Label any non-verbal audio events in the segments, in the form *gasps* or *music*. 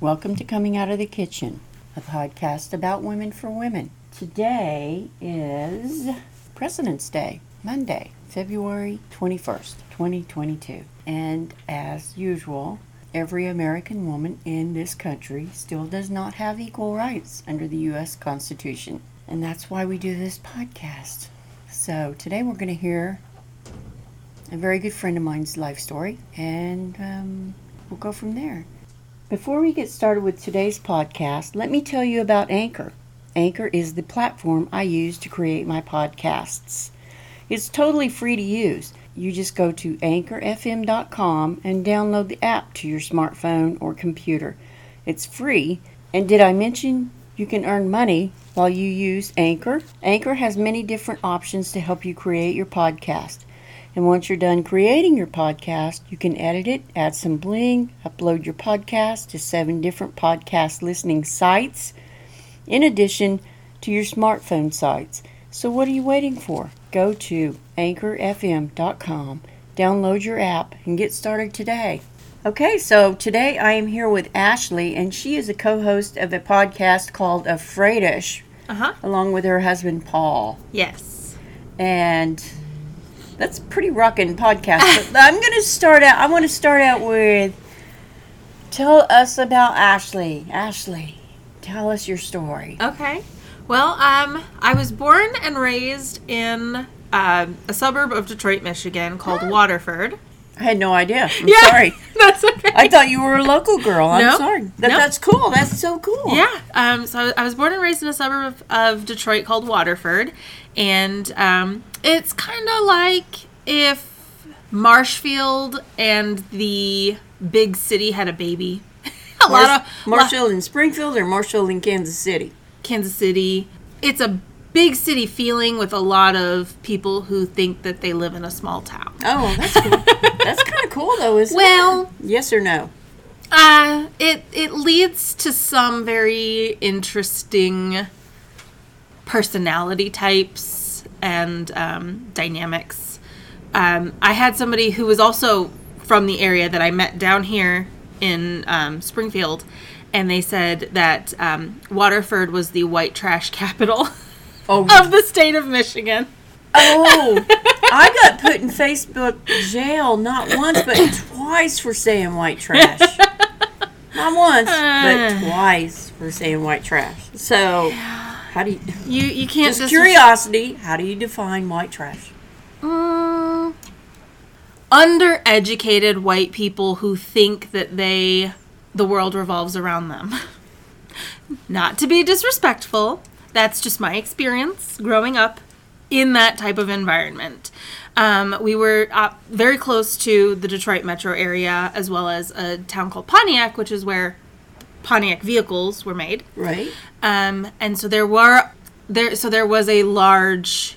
Welcome to Coming Out of the Kitchen, a podcast about women for women. Today is President's Day, Monday, February 21st, 2022. And as usual, every American woman in this country still does not have equal rights under the U.S. Constitution. And that's why we do this podcast. So today we're going to hear a very good friend of mine's life story, and um, we'll go from there. Before we get started with today's podcast, let me tell you about Anchor. Anchor is the platform I use to create my podcasts. It's totally free to use. You just go to anchorfm.com and download the app to your smartphone or computer. It's free. And did I mention you can earn money while you use Anchor? Anchor has many different options to help you create your podcast. And once you're done creating your podcast, you can edit it, add some bling, upload your podcast to seven different podcast listening sites, in addition to your smartphone sites. So, what are you waiting for? Go to anchorfm.com, download your app, and get started today. Okay, so today I am here with Ashley, and she is a co host of a podcast called Afraidish, Uh huh. along with her husband Paul. Yes. And that's a pretty rocking podcast. *laughs* I'm going to start out. I want to start out with tell us about Ashley. Ashley, tell us your story. Okay. Well, um, I was born and raised in um, a suburb of Detroit, Michigan called Waterford. I had no idea. I'm Yeah, sorry. *laughs* That's okay. I thought you were a local girl. I'm No. sorry. That, No. That's cool. That's so cool. Yeah. Um, so I was- born and raised in a suburb of, of Detroit called Waterford, and um, it's kind of like if Marshfield and the big city had a baby. *laughs* a Marsh- lot of Marshall in Springfield or Marshall in Kansas City? Kansas City. It's a big city feeling with a lot of people who think that they live in a small town. Oh, that's cool. that's kind of cool, though, isn't Well- it? Yes or no? Uh, it it leads to some very interesting personality types and um, dynamics. Um, I had somebody who was also from the area that I met down here in um, Springfield, and they said that um, Waterford was the white trash capital *laughs* Oh, of the state of Michigan. Oh, *laughs* I got put in Facebook jail not once but twice for saying white trash. Not once, but *laughs* twice for saying white trash. So, how do you? You you can't Just curiosity. How do you define white trash? Mm, undereducated white people who think that they the world revolves around them. *laughs* Not to be disrespectful, that's just my experience growing up in that type of environment. Um, we were uh, very close to the Detroit metro area, as well as a town called Pontiac, which is where Pontiac vehicles were made. Right. Um, and so there were there so there was a large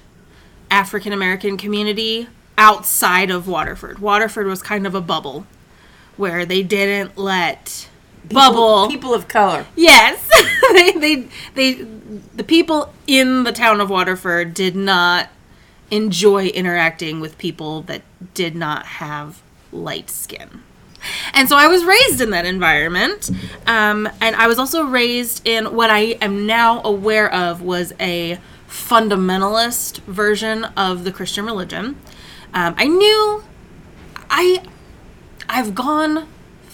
African American community outside of Waterford. Waterford was kind of a bubble where they didn't let bubble People of color. Yes. *laughs* they, they they the people in the town of Waterford did not enjoy interacting with people that did not have light skin. And so I was raised in that environment. Um, and I was also raised in what I am now aware of was a fundamentalist version of the Christian religion. Um, I knew I I've gone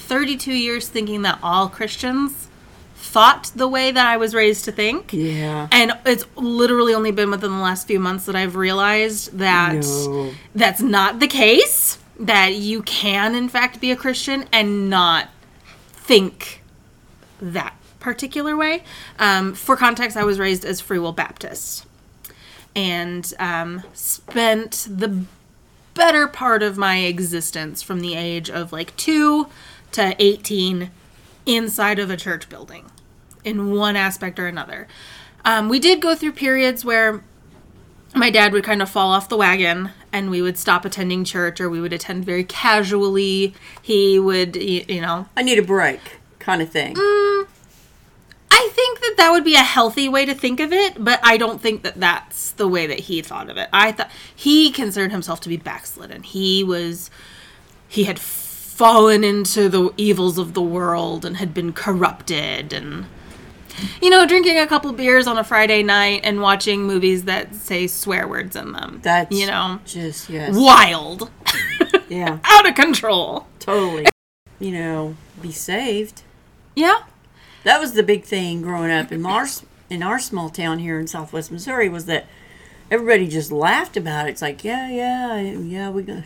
32 years thinking that all Christians thought the way that I was raised to think. Yeah. And it's literally only been within the last few months that I've realized that No. that's not the case. That you can, in fact, be a Christian and not think that particular way. Um, for context, I was raised as Free Will Baptist and um, spent the better part of my existence from the age of like two to 18 inside of a church building in one aspect or another. Um, we did go through periods where my dad would kind of fall off the wagon and we would stop attending church or we would attend very casually. He would, you know, I need a break, kind of thing. I think that that would be a healthy way to think of it, but I don't think that that's the way that he thought of it. I thought he considered himself to be backslidden. He was, he had fallen into the evils of the world and had been corrupted and you know drinking a couple beers on a friday night and watching movies that say swear words in them That's you know just yes, wild *laughs* yeah, *laughs* out of control totally. You know, be saved. yeah That was the big thing growing up in our in our small town here in Southwest Missouri was that everybody just laughed about it. It's like, yeah, yeah, yeah, we go.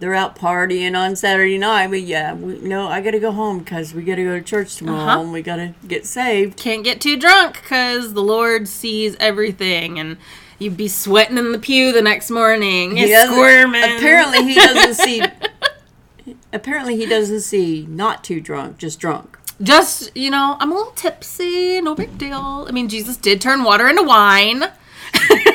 They're out partying on Saturday night, but yeah, we, no, I got to go home because we got to go to church tomorrow Uh-huh. and we got to get saved. can't get too drunk because the lord sees everything and you'd be sweating in the pew the next morning He squirming Apparently, he doesn't see. *laughs* Apparently, he doesn't see not too drunk, just drunk. just you know i'm a little tipsy no big deal i mean jesus did turn water into wine *laughs*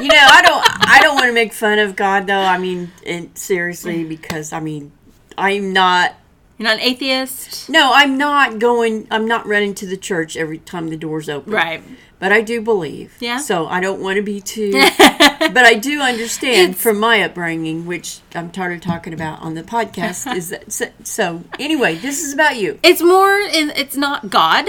You know, I don't. I don't want to make fun of God, though. I mean, and seriously, because I mean, I'm not. you're not an atheist No, I'm not going. I'm not running to the church every time the doors open. right But I do believe. Yeah. So I don't want to be too. *laughs* but I do understand It's- from my upbringing, which I'm tired of talking about on the podcast. *laughs* is that so, so? Anyway, this is about you. it's more in, it's not god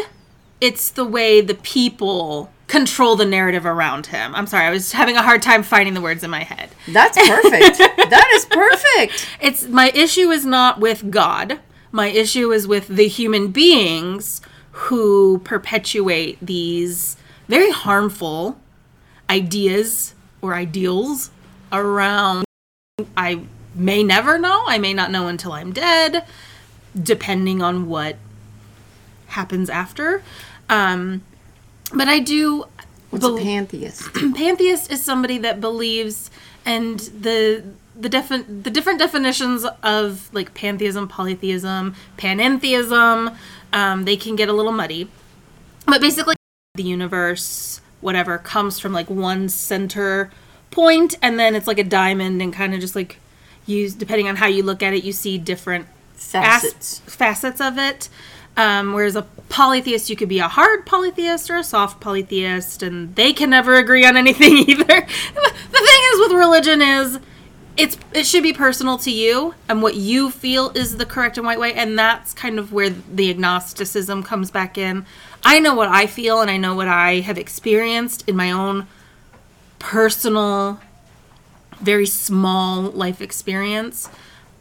it's the way the people control the narrative around him i'm sorry i was having a hard time finding the words in my head That's perfect. *laughs* that is perfect. it's my issue is not with God. My issue is with the human beings who perpetuate these very harmful ideas or ideals around I may never know, I may not know until I'm dead, depending on what happens after. Um, but I do What's bel- a pantheist? *clears throat* pantheist is somebody that believes and the the different the different definitions of like pantheism polytheism panentheism um, they can get a little muddy but basically the universe whatever comes from like one center point and then it's like a diamond and kind of just like use depending on how you look at it you see different Facets. as- facets of it. Um, whereas a polytheist, you could be a hard polytheist or a soft polytheist, and they can never agree on anything *laughs* either. the thing is with religion is it's it should be personal to you and what you feel is the correct and right way, and that's kind of where the agnosticism comes back in. I know what I feel, and I know what I have experienced in my own personal very small life experience,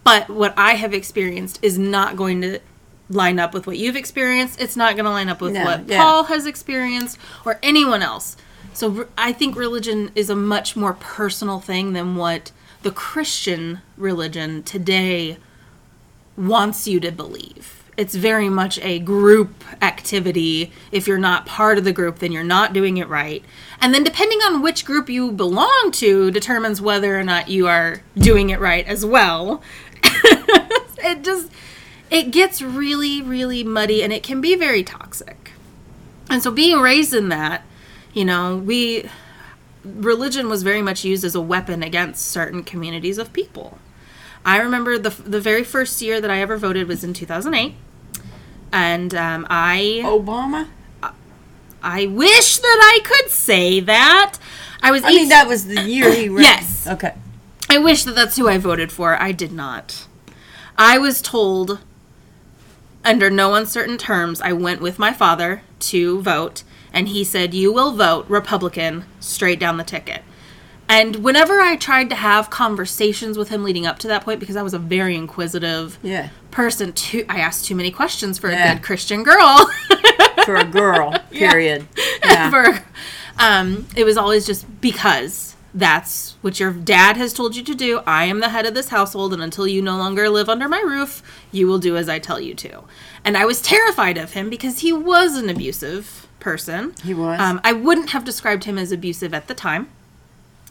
but what I have experienced is not going to line up with what you've experienced. It's not going to line up with No, what yeah. Paul has experienced or anyone else. So I think religion is a much more personal thing than what the Christian religion today wants you to believe. It's very much a group activity. If you're not part of the group, then you're not doing it right. And then, depending on which group you belong to, determines whether or not you are doing it right as well. *laughs* it just, it gets really, really muddy and it can be very toxic. And so, being raised in that, you know, we, religion was very much used as a weapon against certain communities of people. I remember the the very first year that I ever voted was in 2008, and um, I Obama. I wish that I could say that. I was I mean, that was the year he ran. Yes. Okay. I wish that that's who I voted for. I did not. I was told, under no uncertain terms, I went with my father to vote, and he said, You will vote Republican straight down the ticket. And whenever I tried to have conversations with him leading up to that point, because I was a very inquisitive Yeah. person, too, I asked too many questions for Yeah. a good Christian girl. *laughs* For a girl. Period. *laughs* Yeah. for um it was always just because that's what your dad has told you to do. I am the head of this household and until you no longer live under my roof, you will do as I tell you to. And I was terrified of him because he was an abusive person. He was. Um, I wouldn't have described him as abusive at the time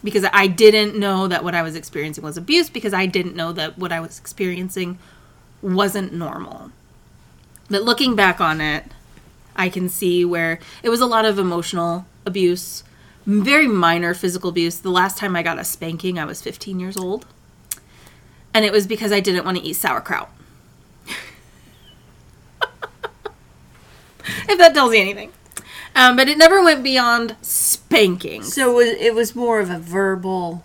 because I didn't know that what I was experiencing was abuse because I didn't know that what I was experiencing wasn't normal. But looking back on it, I can see where it was a lot of emotional abuse, very minor physical abuse. The last time I got a spanking, I was 15 years old. And it was because I didn't want to eat sauerkraut. *laughs* if that tells you anything. Um, but it never went beyond spanking. So it was, it was more of a verbal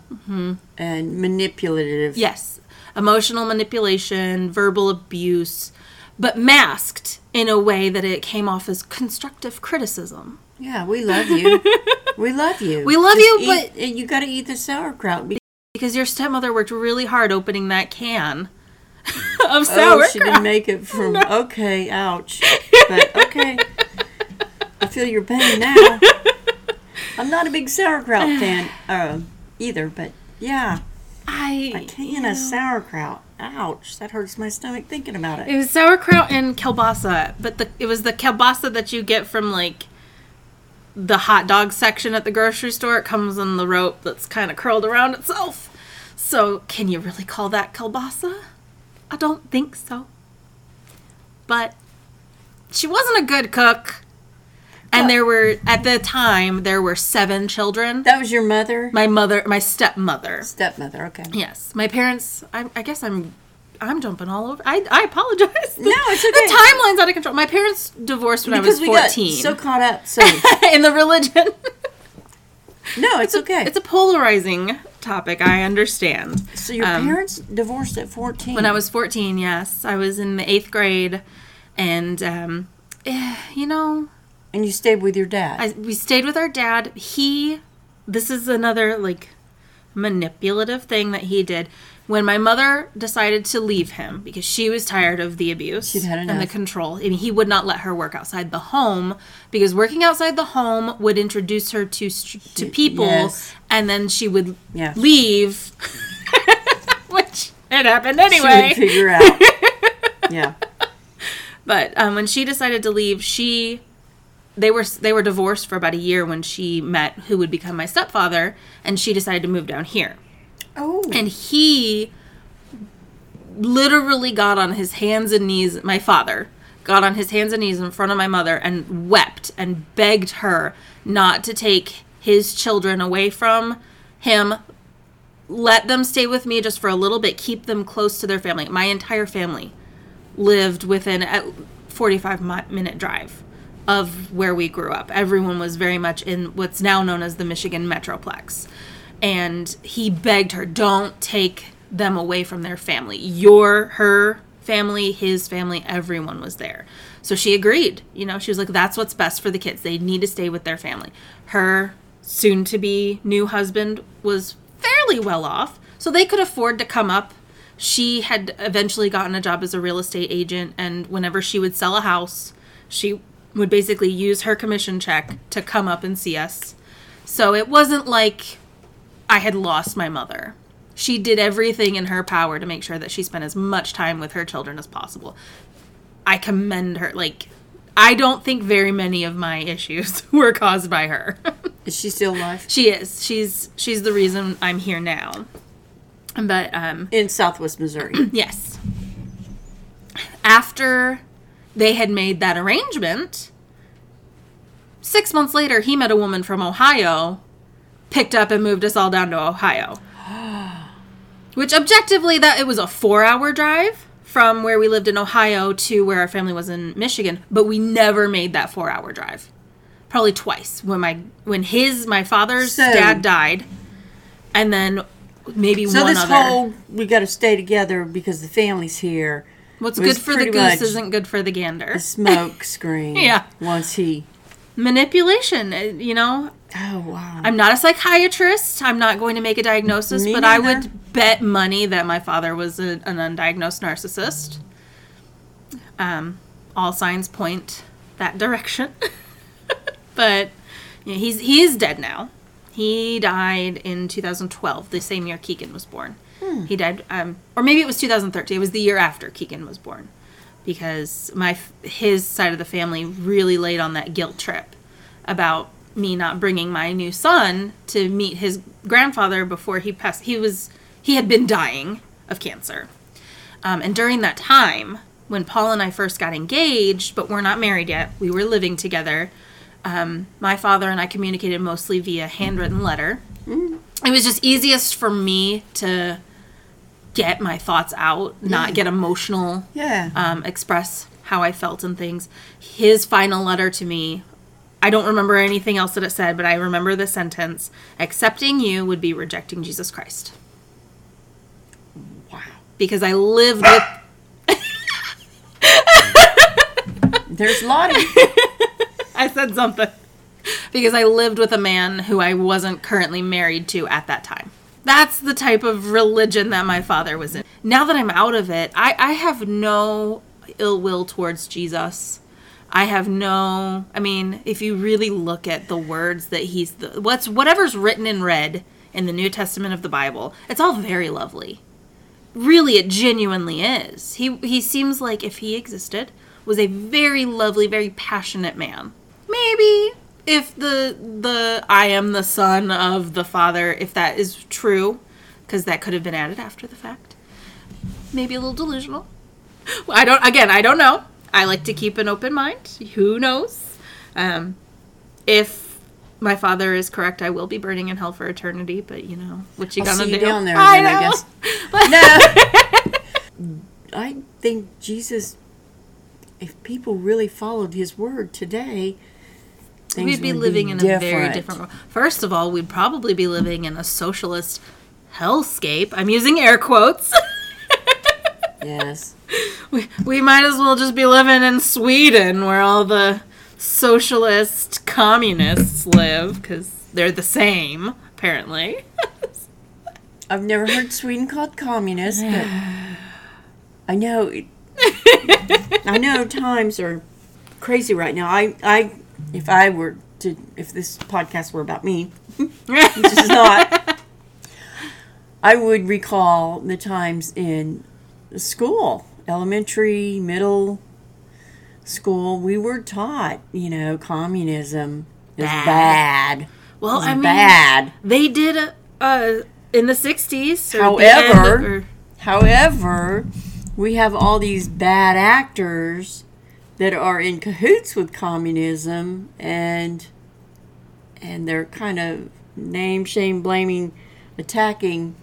and manipulative. Yes. emotional manipulation, verbal abuse, but masked in a way that it came off as constructive criticism. Yeah, we love you. *laughs* we love you. We love Just you, eat- and you got to eat the sauerkraut. be- Because your stepmother worked really hard opening that can *laughs* of sauerkraut. Oh, she didn't make it from. Okay, ouch. *laughs* But okay, I feel your pain now. *laughs* I'm not a big sauerkraut fan uh, either, but yeah, I, a can of sauerkraut. Ouch, that hurts my stomach thinking about it. It was sauerkraut and kielbasa, but the it was the kielbasa that you get from like the hot dog section at the grocery store. It comes on the rope that's kind of curled around itself. So, can you really call that kielbasa? I don't think so. But she wasn't a good cook. And there were at the time there were seven children. That was your mother, My mother, my stepmother. stepmother. Okay. Yes, my parents. I, I guess I'm. I'm jumping all over. I, I apologize. No, it's okay. The timeline's out of control. My parents divorced when Because I was we got 14. so caught up. So *laughs* in the religion. no, it's okay. It's a polarizing topic. I understand. so your um, parents divorced at 14. When I was 14, yes, I was in the eighth grade, and um, eh, you know, and you stayed with your dad. I, we stayed with our dad. He, this is another like manipulative thing that he did. When my mother decided to leave him because she was tired of the abuse and the control, mean, he would not let her work outside the home because working outside the home would introduce her to to people, Yes. and then she would Yeah. leave, *laughs* which it happened She anyway. figure *laughs* out. yeah. But um, when she decided to leave, she they were they were divorced for about a year when she met who would become my stepfather, and she decided to move down here. Oh. And he literally got on his hands and knees. My father got on his hands and knees in front of my mother and wept and begged her not to take his children away from him. Let them stay with me just for a little bit. Keep them close to their family. My entire family lived within a 45 mi- minute drive of where we grew up. Everyone was very much in what's now known as the Michigan Metroplex. And he begged her, don't take them away from their family. Your, her family, his family, everyone was there. So she agreed. You know, she was like, that's what's best for the kids. They need to stay with their family. Her soon to be new husband was fairly well off. So they could afford to come up she had eventually gotten a job as a real estate agent and whenever she would sell a house she would basically use her commission check to come up and see us. So it wasn't like i had lost my mother. She did everything in her power to make sure that she spent as much time with her children as possible. I commend her like i don't think very many of my issues *laughs* were caused by her. *laughs* Is she still alive? she is. She's she's the reason i'm here now but um In Southwest Missouri. *clears throat* Yes. After they had made that arrangement, six months later, he met a woman from Ohio, picked up and moved us all down to Ohio. *gasps* Which objectively, that it was a four-hour drive from where we lived in Ohio to where our family was in Michigan, but we never made that four-hour drive. Probably twice when my when his my father's So- dad died, and then maybe one other So one this other. whole we got to stay together because the family's here. What's good for the goose isn't good for the gander. A smoke *laughs* screen. Yeah. Once he. Manipulation, uh, you know. Oh wow. I'm not a psychiatrist. I'm not going to make a diagnosis, Me but I would bet money that my father was a, an undiagnosed narcissist. Um, all signs point that direction. *laughs* but know, he's he is dead now. He died in 2012, the same year Keegan was born. He died, um, or maybe it was 2013. It was the year after Keegan was born, because my his side of the family really laid on that guilt trip about me not bringing my new son to meet his grandfather before he passed. He was he had been dying of cancer, um, and during that time when Paul and I first got engaged, but we're not married yet, we were living together. Um, my father and I communicated mostly via handwritten letter. It was just easiest for me to get my thoughts out, not get emotional yeah. um, express how I felt and things. His final letter to me, I don't remember anything else that it said, but I remember the sentence accepting you would be rejecting Jesus Christ. wow. because I lived with *laughs* There's Lottie. *laughs* I said something. Because I lived with a man who I wasn't currently married to at that time. That's the type of religion that my father was in. Now that I'm out of it, I, I have no ill will towards Jesus. I have no. I mean, if you really look at the words that he's the what's whatever's written in red in the New Testament of the Bible, it's all very lovely. Really, it genuinely is. He he seems like if he existed, was a very lovely, very passionate man. Maybe if the the I am the son of the father, if that is true, because that could have been added after the fact. Maybe a little delusional. I don't. Again, I don't know. I like to keep an open mind. Who knows? Um, if my father is correct, I will be burning in hell for eternity. But you know what you I'll gonna you do? down there I then, I guess. *laughs* No. *laughs* I think Jesus, if people really followed his word today, things We'd be living in a very different. different world. First of all, we'd probably be living in a socialist hellscape. I'm using air quotes. *laughs* Yes. we, we might as well just be living in Sweden where all the socialist communists live because they're the same, apparently. *laughs* I've never heard Sweden called communist, but *sighs* I know. I know times are crazy right now. I, I, if I were to, if this podcast were about me, which is not, *laughs* I would recall the times in school, elementary, middle school. We were taught, you know, communism is Bad. bad. well, I mean, bad. they did uh, uh, in the 60s. Or the However- or- However, we have all these bad actors that are in cahoots with communism and and they're kind of name shame blaming attacking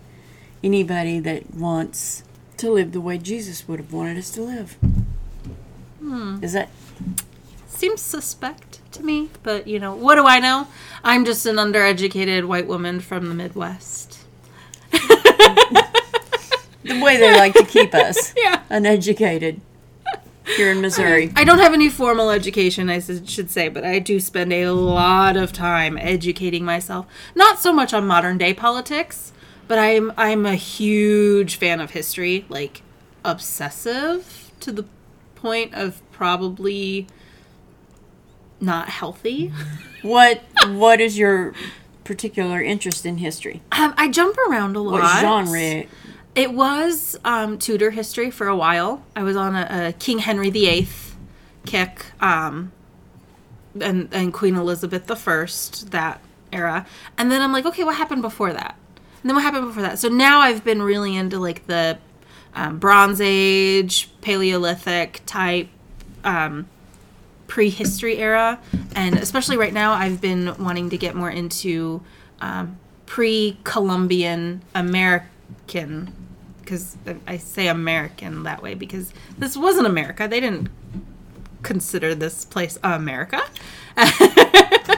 anybody that wants to live the way Jesus would have wanted us to live. Hmm. Is that seems suspect to me, but you know, what do I know? I'm just an undereducated white woman from the Midwest. *laughs* the way they like to keep us *laughs* Yeah. uneducated here in Missouri? I don't have any formal education, I should say, but I do spend a lot of time educating myself. Not so much on modern day politics, but I'm I'm a huge fan of history, like obsessive to the point of probably not healthy. *laughs* What what is your particular interest in history? Um, I jump around a lot. What genre? It was um, Tudor history for a while. I was on a, a King Henry VIII kick, um, and and Queen Elizabeth I, that era. And then I'm like, okay, what happened before that? And then what happened before that? So now I've been really into like the um, Bronze Age, Paleolithic type, um, prehistory era, and especially right now, I've been wanting to get more into um, pre-Columbian American, because I say American that way because this wasn't America. They didn't consider this place America. *laughs*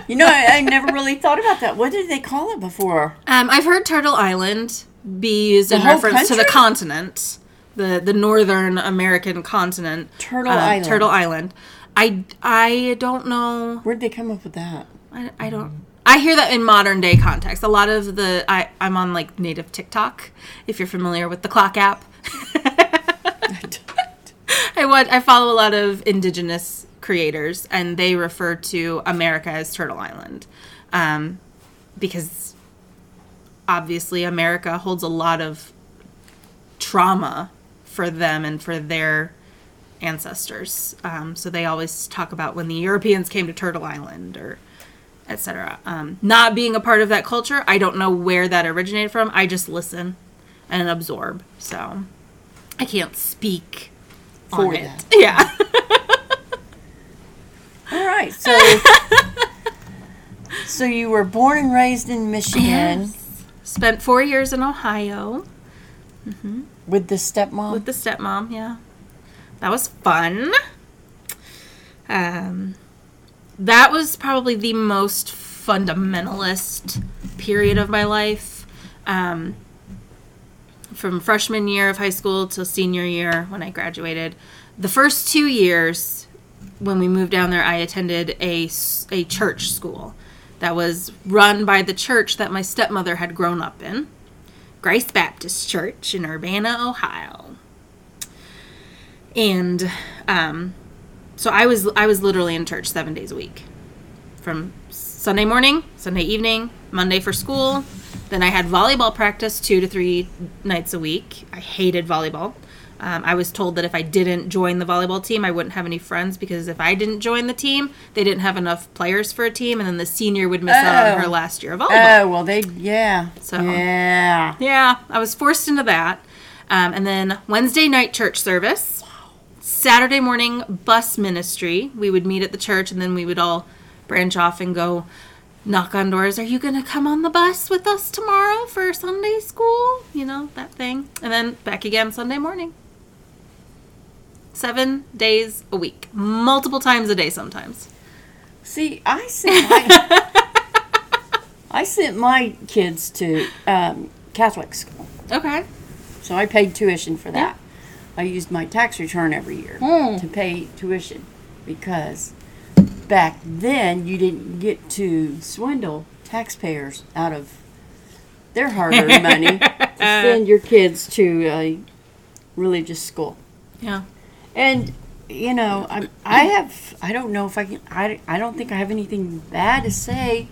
You know, I, I never really thought about that. What did they call it before? Um, I've heard Turtle Island be used in whole reference to the continent, the the northern American continent. Turtle uh, Island. Turtle Island. I I don't know. Where'd they come up with that? I, I don't. I hear that in modern day context. A lot of the I I'm on like native TikTok. If you're familiar with the clock app. *laughs* I watch, I follow a lot of indigenous creators, and they refer to America as Turtle Island, um, because obviously America holds a lot of trauma for them and for their ancestors. Um, so they always talk about when the Europeans came to Turtle Island or etc. Um, not being a part of that culture, I don't know where that originated from. I just listen and absorb. So I can't speak For on it. that. *laughs* Yeah. *laughs* All right, so *laughs* so you were born and raised in Michigan Yes. Spent four years in Ohio with the stepmom. with the stepmom. Yeah, that was fun. Um, that was probably the most fundamentalist period of my life. Um, from freshman year of high school till senior year when I graduated. The first two years when we moved down there, I attended a, a church school that was run by the church that my stepmother had grown up in Grace Baptist Church in Urbana, Ohio. And um, so I was I was literally in church seven days a week, from Sunday morning, Sunday evening, Monday for school. Then I had volleyball practice two to three nights a week. I hated volleyball. Um, I was told that if I didn't join the volleyball team, I wouldn't have any friends because if I didn't join the team, they didn't have enough players for a team, and then the senior would miss out on Oh. her last year of volleyball. Oh well, they yeah. So- yeah. Yeah, I was forced into that. Um, and then Wednesday night church service, Saturday morning bus ministry. We would meet at the church and then we would all branch off and go knock on doors. Are you going to come on the bus with us tomorrow for Sunday school? You know, that thing. And then back again Sunday morning. Seven days a week, multiple times a day sometimes. See, I sent my, *laughs* I sent my kids to um, Catholic school, Okay. so I paid tuition for that. I used my tax return every year Hmm. to pay tuition because back then you didn't get to swindle taxpayers out of their hard-earned *laughs* money to send your kids to a religious school. Yeah. And you know, I I have I don't know if I can I, I don't think I have anything bad to say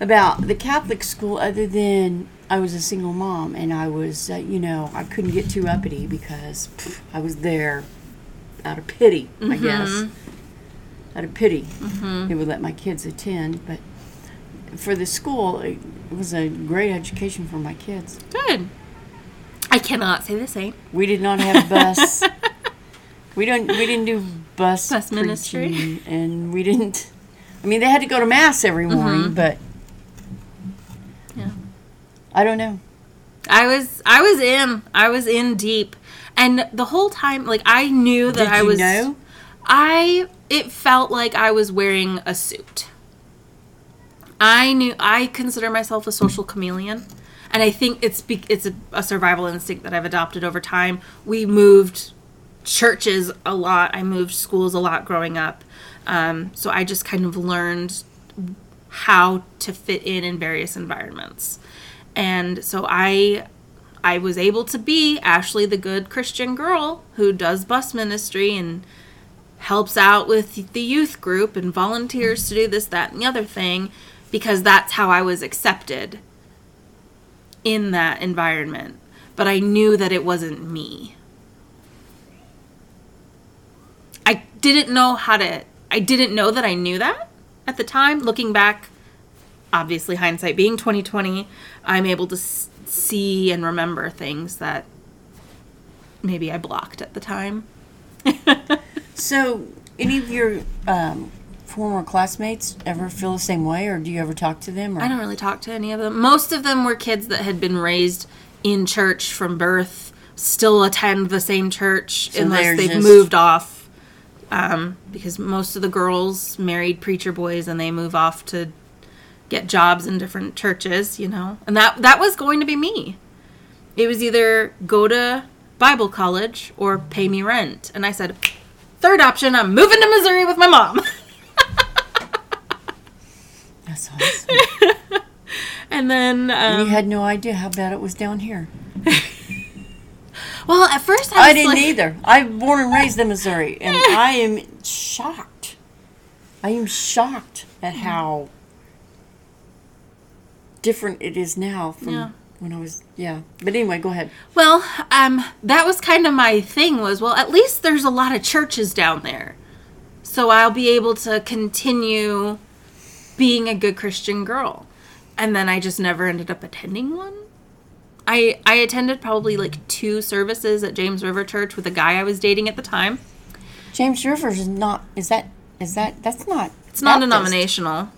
about the Catholic school other than I was a single mom and I was uh, you know I couldn't get too uppity because pff, I was there out of pity I guess out of pity they would let my kids attend but for the school it was a great education for my kids Good. I cannot say the same. We did not have a bus. *laughs* we don't. We didn't do bus Bus ministry. and we didn't. I mean, they had to go to mass every morning, but Mm-hmm. Yeah. I don't know. I was I was in I was in deep, and the whole time like I knew that Did I you was know? I it felt like I was wearing a suit. I knew I consider myself a social chameleon, and I think it's be, it's a, a survival instinct that I've adopted over time. We moved churches a lot. I moved schools a lot growing up, um, so I just kind of learned how to fit in in various environments, and so I I was able to be Ashley, the good Christian girl who does bus ministry and helps out with the youth group and volunteers to do this, that, and the other thing because that's how I was accepted in that environment. But I knew that it wasn't me. I didn't know how to, I didn't know that I knew that at the time. Looking back, obviously, hindsight being 2020, I'm able to s- see and remember things that maybe I blocked at the time. *laughs* So, any of your um, former classmates ever feel the same way, or do you ever talk to them? Or? I don't really talk to any of them. Most of them were kids that had been raised in church from birth, still attend the same church So unless they've just- moved off. Um, because most of the girls married preacher boys and they move off to get jobs in different churches, you know. And that that was going to be me. It was either go to Bible college or pay me rent. And I said, third option, I'm moving to Missouri with my mom. *laughs* That's awesome. *laughs* and then um, you had no idea how bad it was down here. *laughs* well, at first I, I didn't like, either. I'm born and raised in Missouri, and I am shocked. I am shocked at how different it is now from Yeah. when I was. Yeah, but anyway, go ahead. Well, um, that was kind of my thing was, well, at least there's a lot of churches down there. So I'll be able to continue being a good Christian girl. And then I just never ended up attending one. I I attended probably like two services at James River Church with a guy I was dating at the time. James River is not. Is that? Is that? That's not. It's non-denominational.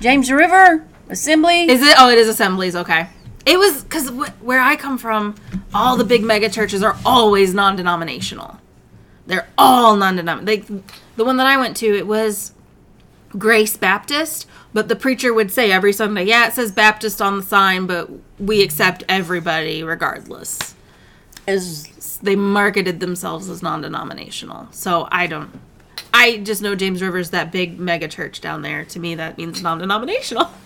James River Assembly. Is it? Oh, it is assemblies. Okay. It was because wh- where I come from, all the big mega churches are always non-denominational. They're all non-denominational. Like the one that I went to, it was Grace Baptist, but the preacher would say every Sunday, yeah, it says Baptist on the sign, but we accept everybody regardless. As They marketed themselves as non denominational. So I don't. I just know James River's that big mega church down there. To me, that means non denominational. *laughs*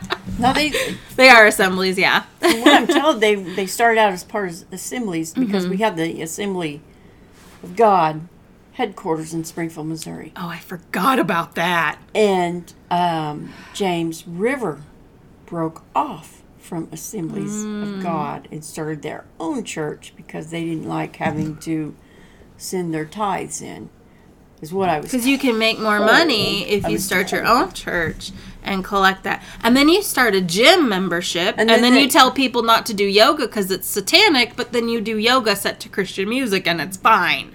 *laughs* no, they They are assemblies, yeah. from what I'm told, *laughs* they they started out as part of assemblies because Mm-hmm. we have the Assembly of God headquarters in Springfield, Missouri, Oh, I forgot about that. and um, James River broke off from Assemblies Mm. of God and started their own church because they didn't like having to send their tithes in. Is what I was. Because you can make more money if you start your own church and collect that. And then you start a gym membership, and, And then, then you tell people not to do yoga because it's satanic, but then you do yoga set to Christian music and it's fine.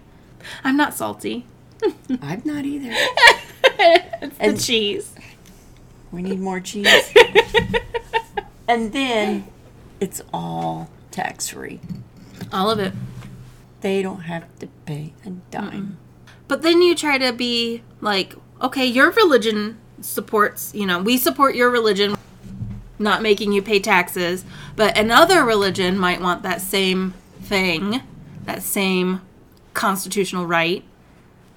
I'm not salty. *laughs* I'm not either. *laughs* it's And- the cheese. We need more cheese. *laughs* and then it's all tax free. All of it. They don't have to pay a dime. But then you try to be like, okay, your religion supports, you know, we support your religion, not making you pay taxes. But another religion might want that same thing, that same constitutional right,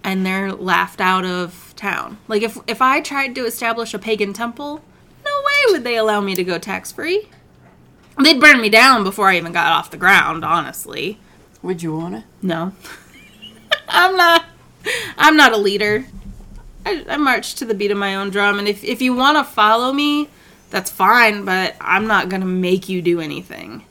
and they're laughed out of town. Like if if I tried to establish a pagan temple, no way would they allow me to go tax free. They'd burn me down before I even got off the ground, honestly. Would you wanna? No. *laughs* I'm not *laughs* I'm not a leader. I, I march to the beat of my own drum and if, if you want to follow me, that's fine, but I'm not going to make you do anything.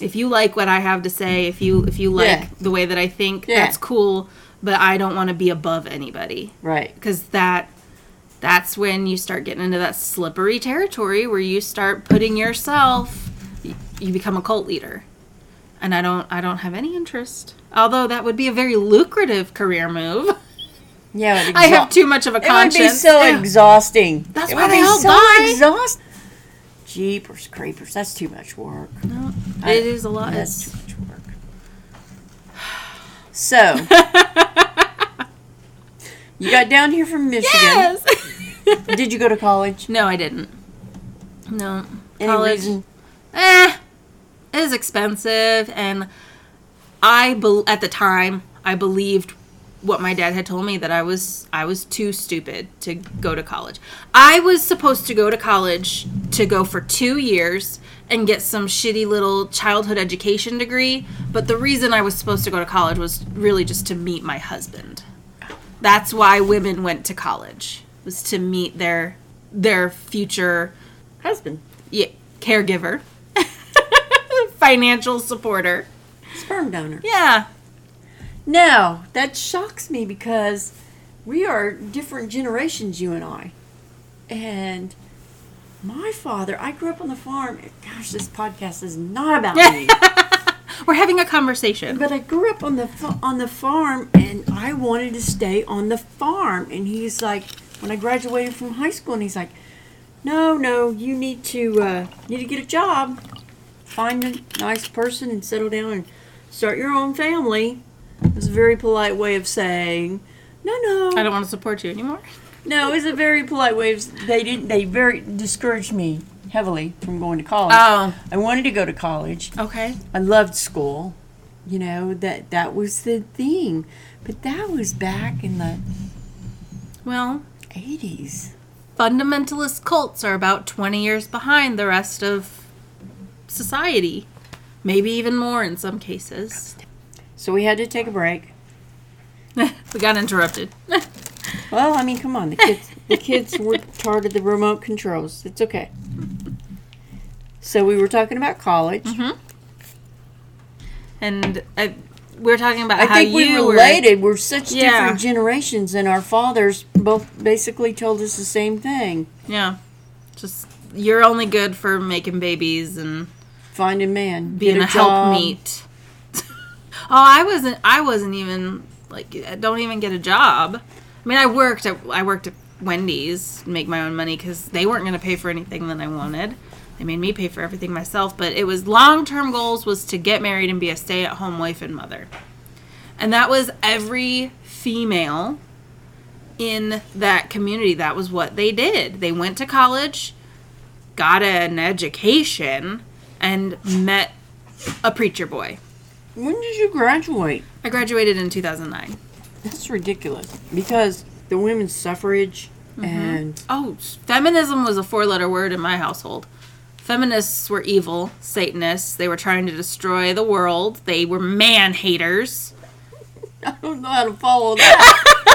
If you like what I have to say, if you if you like Yeah. the way that I think, Yeah. that's cool, but I don't want to be above anybody Right. because that that's when you start getting into that slippery territory where you start putting yourself you become a cult leader and i don't i don't have any interest although that would be a very lucrative career move Yeah. It i have too much of a It would conscience be so Yeah. exhausting. That's it why would they be all so die. exhausting. Jeepers creepers. That's too much work. no, I- it is a lot That's too much work. So *laughs* you got down here from Michigan. yes Did you go to college? no i didn't no Any college reason? eh, was expensive, and I bel at the time I believed what my dad had told me that I was I was too stupid to go to college. I was supposed to go to college to go for two years and get some shitty little childhood education degree, but the reason I was supposed to go to college was really just to meet my husband. That's why women went to college was to meet their their future Husband. yeah, caregiver, financial supporter. Sperm donor. Yeah. Now, that shocks me because we are different generations, you and I. And my father, I grew up on the farm. Gosh, this podcast is not about me. *laughs* We're having a conversation. But I grew up on the on the farm, and I wanted to stay on the farm. And he's like, when I graduated from high school, and he's like, "No, no, you need to uh, need to get a job, find a nice person, and settle down and start your own family." It was a very polite way of saying, "No, no, I don't want to support you anymore. no." It was a very polite way of. They didn't. They very discouraged me heavily from going to college. Oh, I wanted to go to college. okay. I loved school. You know, that that was the thing. But that was back in the Well, 80s. fundamentalist cults are about 20 years behind the rest of society. Maybe even more in some cases. So we had to take a break. *laughs* we got interrupted. *laughs* Well, I mean, come on. The kids the kids were part of the remote controls. It's okay. So we were talking about college. and uh, we were talking about I how think we you were- related. We're such Yeah. different generations, and our fathers both basically told us the same thing: Yeah. Just you're only good for making babies and find a man, being get a, a, job. helpmeet. *laughs* oh, I wasn't. I wasn't even like. I don't even get a job. I mean, I worked at. I worked at Wendy's, make my own money because they weren't going to pay for anything that I wanted. They made me pay for everything myself. But it was long term goals was to get married and be a stay at home wife and mother, and that was every female in that community, that was what they did. They went to college, got an education, and met a preacher boy. When did you graduate? I graduated in 2009. That's ridiculous. Because the women's suffrage mm-hmm. and Oh, feminism was a four letter word in my household. Feminists were evil, Satanists. They were trying to destroy the world. They were man haters. I don't know how to follow that. *laughs*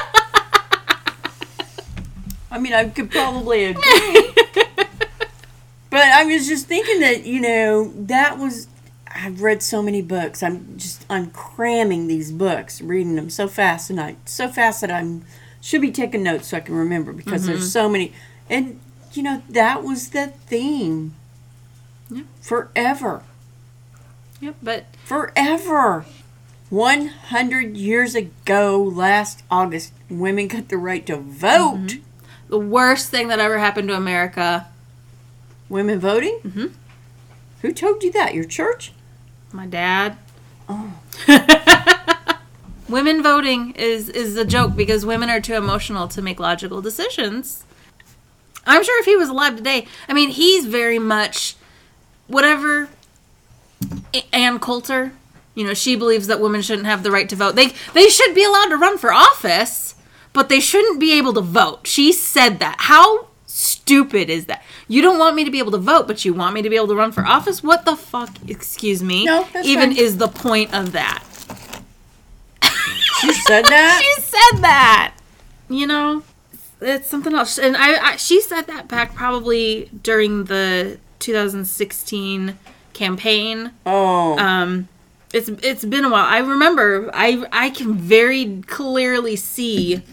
I mean, I could probably *laughs* agree. But I was just thinking that, you know, that was. I've read so many books. I'm just, I'm cramming these books, reading them so fast, and I, so fast that I'm, should be taking notes so I can remember because there's mm-hmm. so many. And, you know, that was the theme. Yeah. Forever. Yep, but Forever. 100 years ago, last August, women got the right to vote. Mm-hmm. the worst thing that ever happened to America, Women voting? Mm-hmm. Who told you that? Your church? my dad. Oh. *laughs* women voting is is a joke because women are too emotional to make logical decisions. I'm sure if he was alive today, I mean, he's very much whatever Ann Coulter, you know, she believes that women shouldn't have the right to vote. They they should be allowed to run for office, but they shouldn't be able to vote. She said that. How stupid is that? You don't want me to be able to vote, but you want me to be able to run for office? What the fuck, excuse me? No, that's even fine. is the point of that. She said that? *laughs* she said that. You know, it's something else. And I, I she said that back probably during the 2016 campaign. oh. Um, it's it's been a while. I remember. I I can very clearly see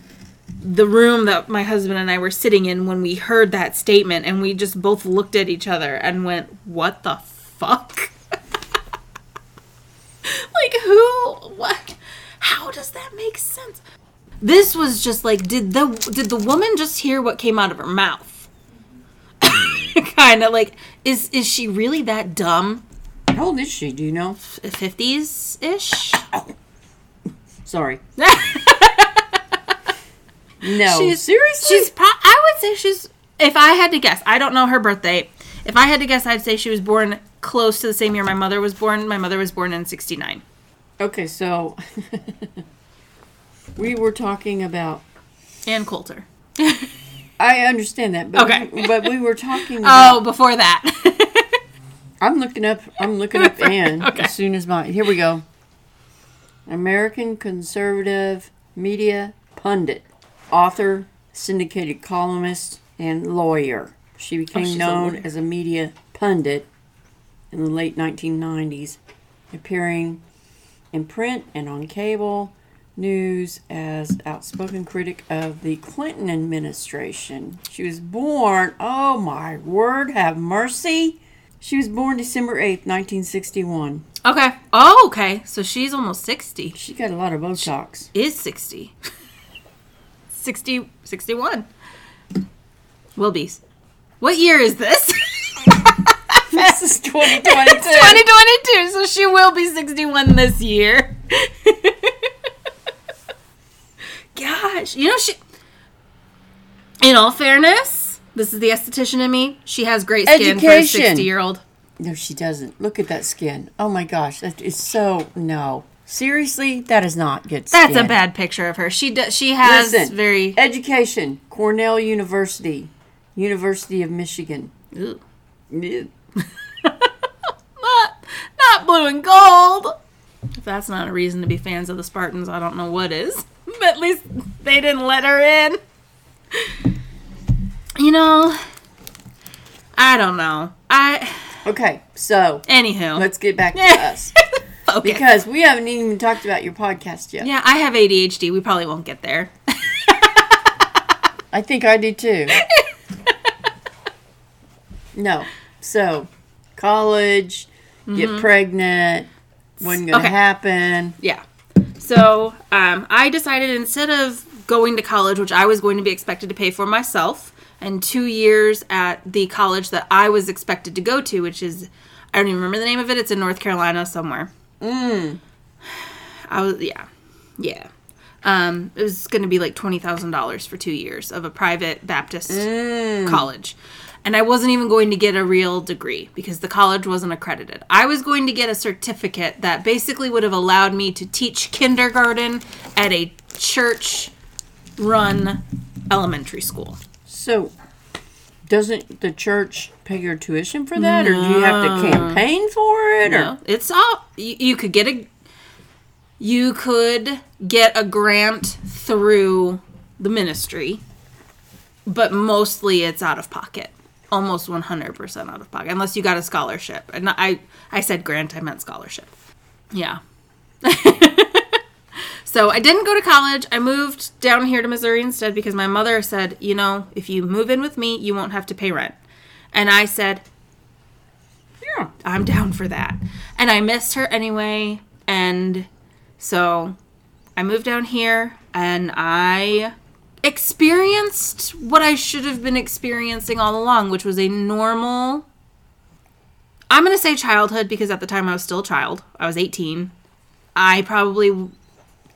the room that my husband and I were sitting in when we heard that statement, and we just both looked at each other and went, "What the fuck." *laughs* like who what how does that make sense this was just like did the did the woman just hear what came out of her mouth *laughs* kind of like is is she really that dumb How old is she? Do you know? 50s ish Sorry. *laughs* No. she's Seriously? she's pro- i would say she's if i had to guess i don't know her birthday if i had to guess i'd say she was born close to the same year my mother was born my mother was born in 69 Okay, so. *laughs* we were talking about. Ann coulter I understand that, but, Okay. *laughs* but we were talking oh, about. oh before that *laughs* I'm looking up. I'm looking up Ann Okay. as soon as my. Here we go. American conservative media pundit, author, syndicated columnist, and lawyer. She oh, became Oh, she's a known as a media pundit in the late 1990s, appearing in print and on cable news as outspoken critic of the Clinton administration. She was born, oh my word, have mercy. She was born December 8th, 1961. okay oh okay so she's almost 60 She got a lot of Botox. is 60 *laughs* 60 61 will be what year is this *laughs* this is 2022. 2022 so she will be 61 this year gosh you know she in all fairness this is the esthetician in me she has great skin for a Education. 60 year old No, she doesn't. Look at that skin. Oh my gosh, that is so no. Seriously, that is not good skin. that's a bad picture of her she does she has Listen, very education. Cornell University, University of Michigan. Ooh. *laughs* Not not blue and gold. If that's not a reason to be fans of the Spartans, I don't know what is. But *laughs* at least they didn't let her in. You know, I don't know. I Okay, so anywho. let's get back to us *laughs* *laughs* focus. because we haven't even talked about your podcast yet. yeah, I have ADHD. We probably won't get there. *laughs* I think I do too. *laughs* no, so college, get pregnant, wasn't gonna Mm-hmm. Okay. happen. Yeah. So um, I decided instead of going to college, which I was going to be expected to pay for myself, and two years at the college that I was expected to go to, which is I don't even remember the name of it. It's in North Carolina somewhere. Mm. I was yeah, yeah. Um, it was going to be like twenty thousand dollars for two years of a private Baptist college, and I wasn't even going to get a real degree because the college wasn't accredited. I was going to get a certificate that basically would have allowed me to teach kindergarten at a church-run elementary school. So, doesn't the church pay your tuition for that, or do you have to campaign for it? Or No, it's all you, you could get a you could get a grant through the ministry, but mostly it's out of pocket. Almost 100% out of pocket unless you got a scholarship. And I I said grant, I meant scholarship. Yeah. *laughs* so I didn't go to college. I moved down here to Missouri instead because my mother said, "You know, if you move in with me, you won't have to pay rent." And I said, yeah, I'm down for that. And I missed her anyway. And so I moved down here and I experienced what I should have been experiencing all along, which was a normal. I'm going to say childhood because at the time I was still a child. I was 18. I probably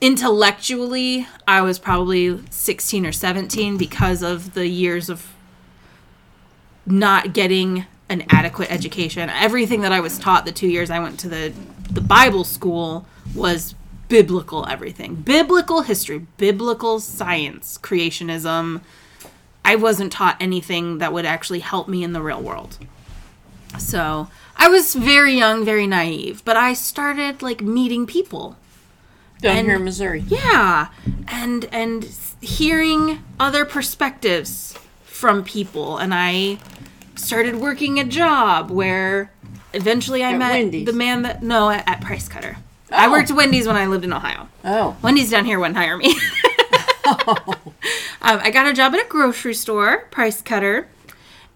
intellectually I was probably 16 or 17 because of the years of not getting an adequate education. Everything that I was taught the two years I went to the the Bible school was biblical everything. Biblical history, biblical science, creationism. I wasn't taught anything that would actually help me in the real world. So, I was very young, very naive, but I started like meeting people down And- here in Missouri. yeah and and hearing other perspectives from people and i started working a job where eventually i At met Wendy's? the man that no at, at price cutter i Oh. worked at wendy's when i lived in ohio Oh, wendy's down here wouldn't hire me *laughs* um, i got a job at a grocery store price cutter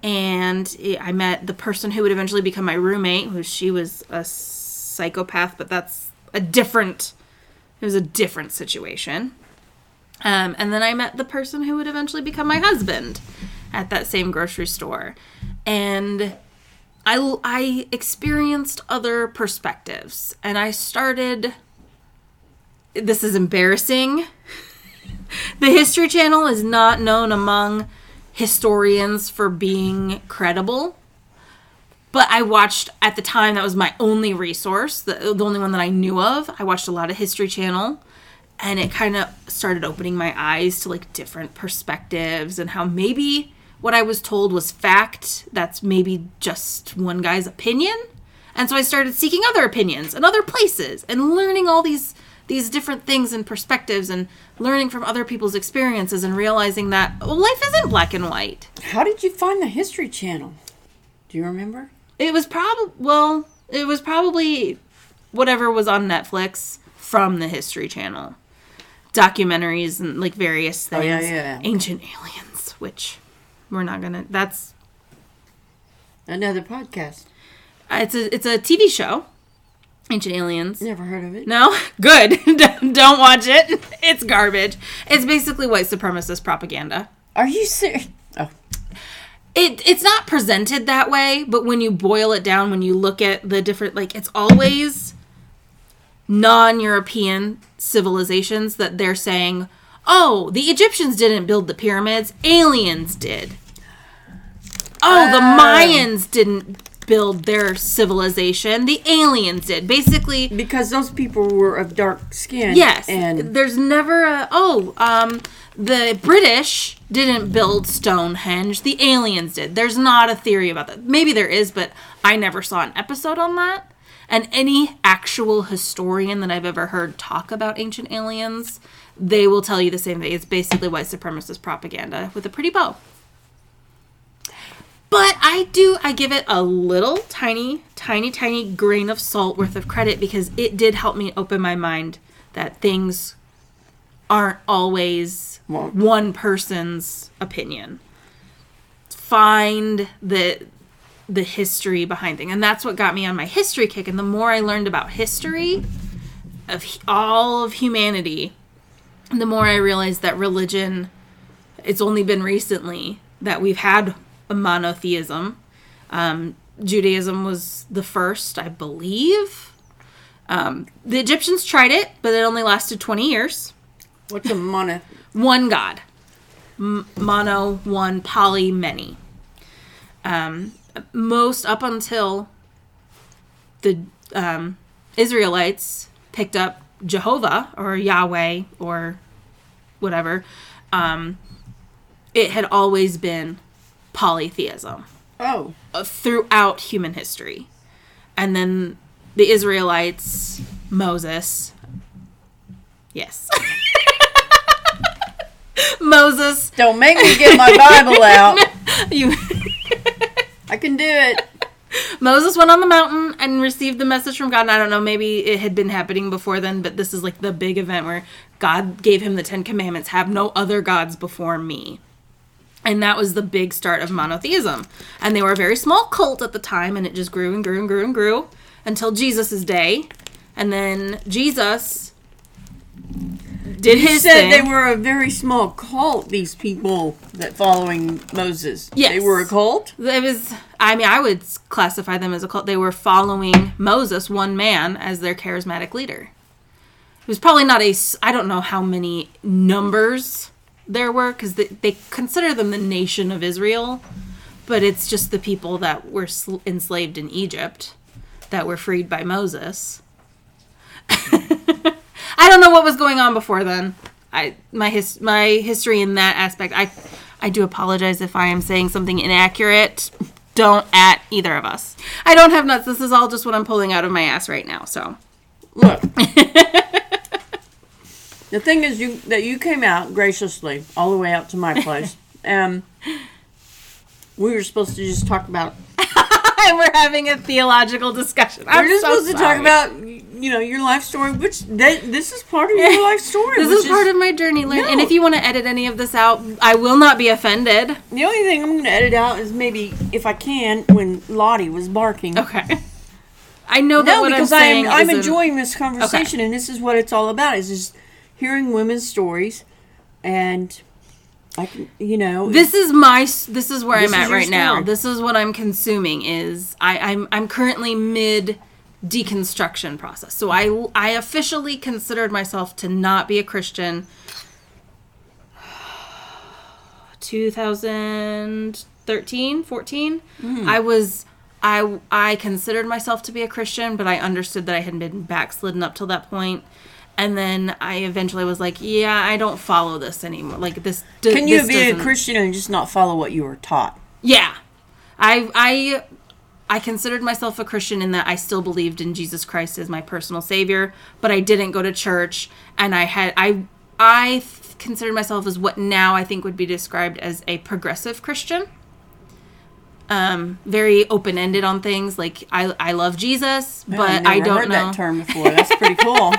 and i met the person who would eventually become my roommate who she was a psychopath but that's a different it was a different situation. Um, and then I met the person who would eventually become my husband at that same grocery store. And I, I experienced other perspectives. And I started. This is embarrassing. *laughs* the History Channel is not known among historians for being credible but I watched at the time that was my only resource, the, the only one that I knew of. I watched a lot of History Channel and it kind of started opening my eyes to like different perspectives and how maybe what I was told was fact. That's maybe just one guy's opinion. And so I started seeking other opinions and other places and learning all these these different things and perspectives and learning from other people's experiences and realizing that life isn't black and white. how did you find the History Channel? Do you remember? It was probably well, it was probably whatever was on Netflix from the History Channel, documentaries and like various things. Oh, yeah, yeah. Ancient aliens, which we're not gonna. That's Another podcast. uh, it's a it's a TV show. Ancient aliens. Never heard of it. No, *laughs* good. *laughs* Don't watch it. *laughs* It's garbage. It's basically white supremacist propaganda. Are you serious? Oh, it it's not presented that way but when you boil it down when you look at the different like it's always non-european civilizations that they're saying oh the egyptians didn't build the pyramids aliens did. Oh the oh. mayans didn't build their civilization the aliens did basically because those people were of dark skin. Yes, and there's never a oh um the British didn't build Stonehenge, the aliens did. There's not a theory about that. Maybe there is, but I never saw an episode on that. And any actual historian that I've ever heard talk about ancient aliens, they will tell you the same thing. It's basically white supremacist propaganda with a pretty bow. But I do, I give it a little tiny, tiny, tiny grain of salt worth of credit because it did help me open my mind that things aren't always Well- one person's opinion. Find the the history behind things, and that's what got me on my history kick. And the more I learned about history of all of humanity, the more I realized that religion. It's only been recently that we've had a monotheism. Um, Judaism was the first, I believe. Um, the Egyptians tried it, but it only lasted 20 years. What's a mono? one God. M- mono, one, poly, many. Um, most up until the um, Israelites picked up Jehovah or Yahweh or whatever, um, it had always been polytheism Oh, uh, throughout human history. And then the Israelites, Moses. Yes. *laughs* Moses, don't make me get my Bible out. *laughs* you I can do it. Moses went on the mountain and received the message from God. And I don't know, maybe it had been happening before then, but this is like the big event where God gave him the Ten Commandments have no other gods before me. And that was the big start of monotheism. And they were a very small cult at the time, and it just grew and grew and grew and grew until Jesus' day. And then Jesus did You his said thing. they were a very small cult. These people that following Moses. Yes. they were a cult. It was, I mean, I would classify them as a cult. They were following Moses, one man, as their charismatic leader. It was probably not a i don't know how many numbers there were, because they, they consider them the nation of Israel, but it's just the people that were sl- enslaved in Egypt that were freed by Moses. *laughs* I don't know what was going on before then. I my his my history in that aspect. I I do apologize if I am saying something inaccurate. Don't at either of us. I don't have nuts. This is all just what I'm pulling out of my ass right now. So Look. *laughs* the thing is, you that you came out graciously all the way out to my *laughs* place. and we were supposed to just talk about. *laughs* we're having a theological discussion. I'm We're just so supposed to talk about you know your life story, which that, this is part of your *laughs* life story. This which is part of my journey, Lynn. And if you want to edit any of this out, I will not be offended. The only thing I'm going to edit out is maybe if I can when Lottie was barking. Okay. I know that No, what because I'm I'm I'm enjoying this conversation, and this is what it's all about. Is just hearing women's stories, and I can, you know, this is my this is where This I'm is at right now. This is what I'm consuming is I, I'm I'm currently mid deconstruction process. So I I officially considered myself to not be a Christian 2013, 14. Hmm. I was I I considered myself to be a Christian, but I understood that I had been backslidden up till that point. And then I eventually was like, yeah, I don't follow this anymore. Like this. d- can you this be a doesn't- Christian and just not follow what you were taught? yeah. I I I considered myself a Christian in that I still believed in Jesus Christ as my personal savior, but I didn't go to church and I had I I considered myself as what now I think would be described as a progressive Christian. Um very open-ended on things like I I love Jesus, but I've I don't heard know that term before. That's pretty *laughs* cool.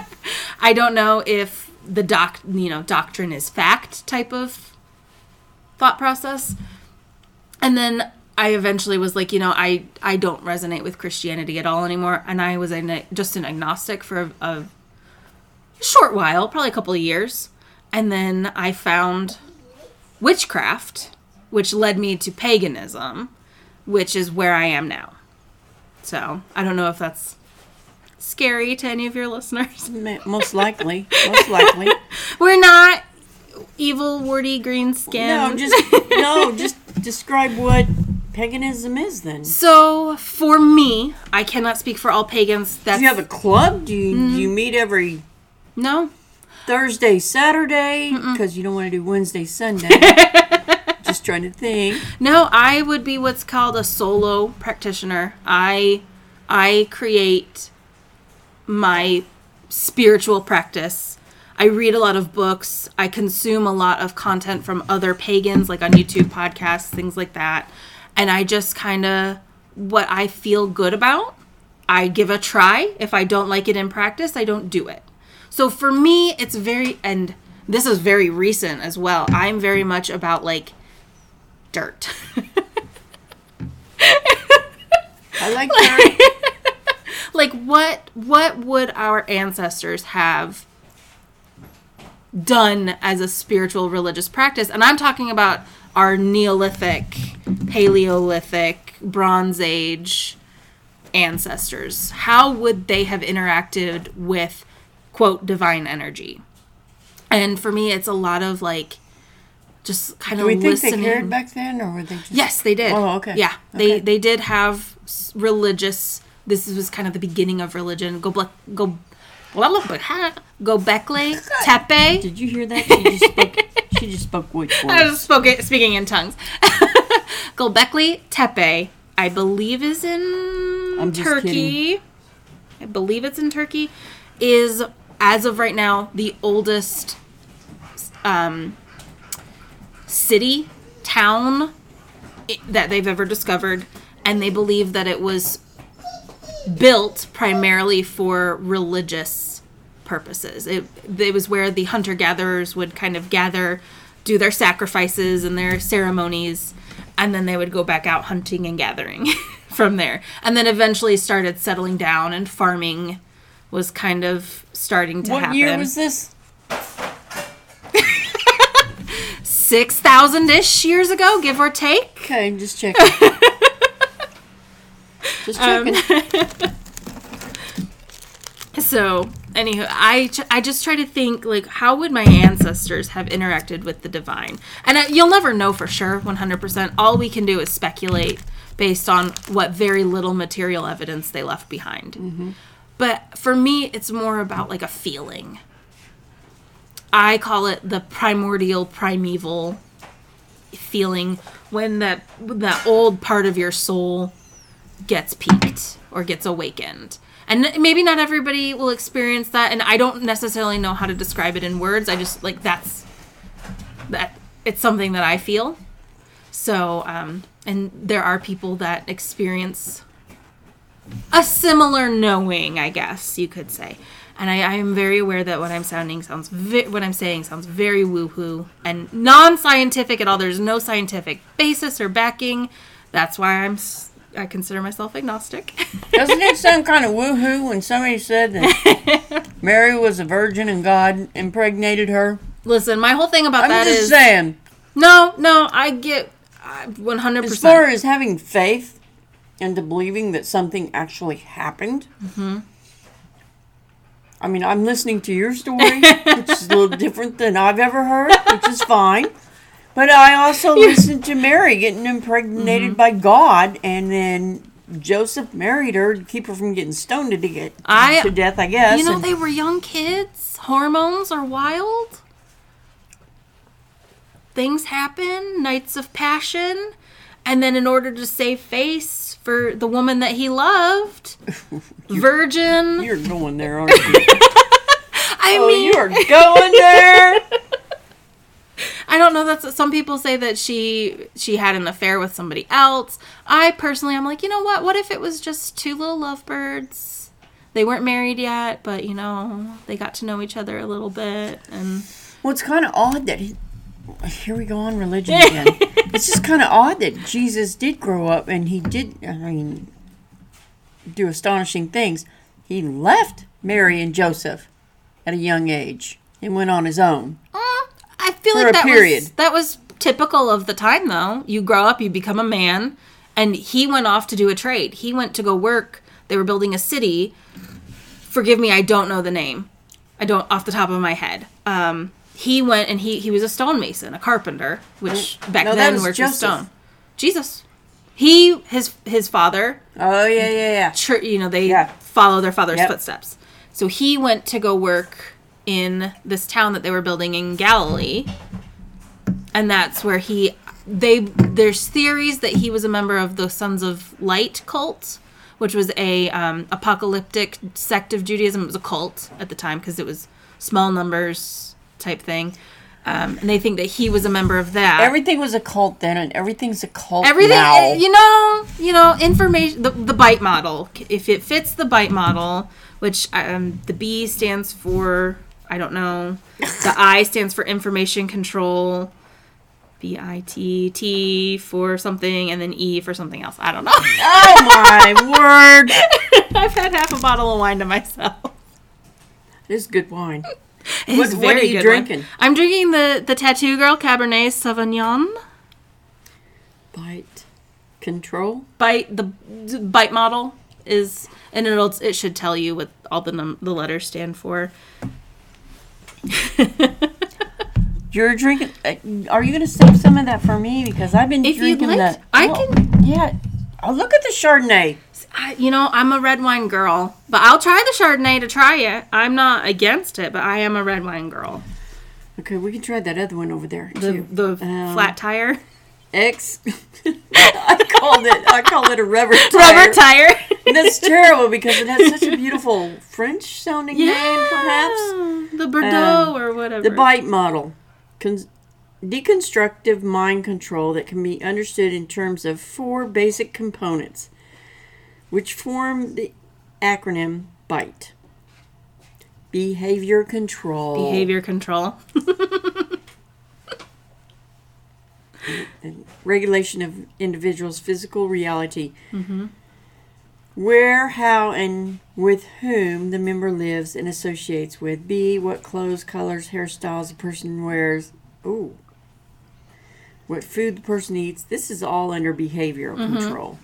I don't know if the doc, you know, doctrine is fact type of thought process. And then I eventually was like, you know, I I don't resonate with Christianity at all anymore, and I was an, just an agnostic for a, a short while, probably a couple of years, and then I found witchcraft, which led me to paganism, which is where I am now. So I don't know if that's scary to any of your listeners. *laughs* Most likely, most likely. *laughs* We're not evil, warty, green skin. No, just *laughs* no, just describe what paganism is. Then, so for me, I cannot speak for all pagans. That's you have a club? Do you Mm-hmm. do you meet every no. Thursday, Saturday? Because you don't want to do Wednesday, Sunday. Just trying to think. No, I would be what's called a solo practitioner. I I create my spiritual practice. I read a lot of books. I consume a lot of content from other pagans like on YouTube podcasts, things like that. And I just kind of what I feel good about, I give a try. If I don't like it in practice, I don't do it. So for me, it's very and this is very recent as well. I'm very much about like dirt. I like that. *laughs* like what what would our ancestors have done as a spiritual religious practice and i'm talking about our neolithic paleolithic bronze age ancestors how would they have interacted with quote divine energy And for me, it's a lot of like just kind of. Do of we think listening. they cared back then, or were they just? Yes, they did. Oh, okay. Yeah, they Okay. they did have religious. This was kind of the beginning of religion. Go black. Go. Go Bekle, *laughs* Tepe. Did you hear that? She just spoke. she just spoke which *laughs* I words? was spoken, speaking in tongues. *laughs* Gobekli Tepe, I believe, is in I'm just Turkey. I believe it's in Turkey. Is as of right now the oldest um, city town that they've ever discovered, and they believe that it was built primarily for religious purposes. It, it was where the hunter gatherers would kind of gather, do their sacrifices and their ceremonies, and then they would go back out hunting and gathering *laughs* from there. And then eventually started settling down, and farming was kind of starting to What happen. year was this? 6,000 ish years ago, give or take. Okay, I'm just checking. *laughs* just Um, checking. *laughs* So, anywho, I, ch- I just try to think like how would my ancestors have interacted with the divine, and uh, you'll never know for sure, one hundred percent. All we can do is speculate based on what very little material evidence they left behind. But for me, it's more about like a feeling. I call it the primordial, primeval feeling when that that old part of your soul gets peaked or gets awakened. And maybe not everybody will experience that and I don't necessarily know how to describe it in words. I just like that's that it's something that I feel. So, um and there are people that experience a similar knowing, I guess you could say. And I, I am very aware that what I'm sounding sounds, vi- what I'm saying sounds very woohoo and non-scientific at all. There's no scientific basis or backing. That's why I'm, s- I consider myself agnostic. *laughs* Doesn't it sound kind of woohoo when somebody said that *laughs* Mary was a virgin and God impregnated her? Listen, my whole thing about I'm that just saying, no, no. I get uh, 100. as percent far as having faith into believing that something actually happened. Mm-hmm. I mean, I'm listening to your story, *laughs* which is a little different than I've ever heard, which is fine. But I also listened to Mary getting impregnated Mm-hmm. by God, and then Joseph married her to keep her from getting stoned to get I- to death. I guess. You know, and- they were young kids. Hormones are wild. Things happen, nights of passion. And then, in order to save face for the woman that he loved, *laughs* virgin. You're going there, aren't you? *laughs* I oh, mean, you are going there. *laughs* I don't know. That's some people say that she she had an affair with somebody else. I personally, I'm like, you know what? What if it was just two little lovebirds? They weren't married yet, but you know, they got to know each other a little bit, and Well, it's kind of odd that he. Here we go on religion *laughs* again. it's just kind of odd that Jesus did grow up and he did, I mean, do astonishing things. He left Mary and Joseph at a young age and went on his own. Uh, I feel like that period. was that was typical of the time though. You grow up, you become a man, and he went off to do a trade. He went to go work. They were building a city. Forgive me, I don't know the name. I don't off the top of my head. Um, he went and he he was a stonemason, a carpenter, which back no, then worked with stone. Jesus. He his his father Oh, yeah, yeah, yeah. church, you know, they Yeah. follow their father's Yep. footsteps. So he went to go work in this town that they were building in Galilee. And that's where he they there's theories that he was a member of the Sons of Light cult, which was a um, apocalyptic sect of Judaism. It was a cult at the time because it was small numbers type thing. Um, and they think that he was a member of that. Everything was a cult then, and everything's a cult Everything, now. eh, you know, you know, information. The, the bite model. If it fits the bite model, which um, the B stands for, I don't know. The I *laughs* stands for information control. B I T T for something, and then E for something else. I don't know. *laughs* oh, my word. *laughs* I've had half a bottle of wine to myself. This is good wine. It's what are you drinking? One. I'm drinking the the Tattoo Girl Cabernet Sauvignon. Bite. Control. bite the bite model is and it'll it should tell you what all the num- the letters stand for *laughs* You're drinking. Uh, are you going to save some of that for me? Because I've been If drinking like, the. I oh, can- Yeah. Oh, look at the Chardonnay. I, you know, I'm a red wine girl, but I'll try the Chardonnay to try it. I'm not against it, but I am a red wine girl. Okay, we can try that other one over there The too. the Um, flat tire, X. *laughs* I called it. I called it a rubber *laughs* tire. rubber tire. And that's terrible because it has such a beautiful French sounding name, perhaps. the Bordeaux Um, or whatever. The bite model. Con- deconstructive mind control that can be understood in terms of four basic components, which form the acronym BITE. Behavior control. behavior control. regulation of individuals' physical reality. Mm-hmm. Where, how, and with whom the member lives and associates with. B. What clothes, colors, hairstyles the person wears. Ooh. What food the person eats. This is all under behavioral mm-hmm. control.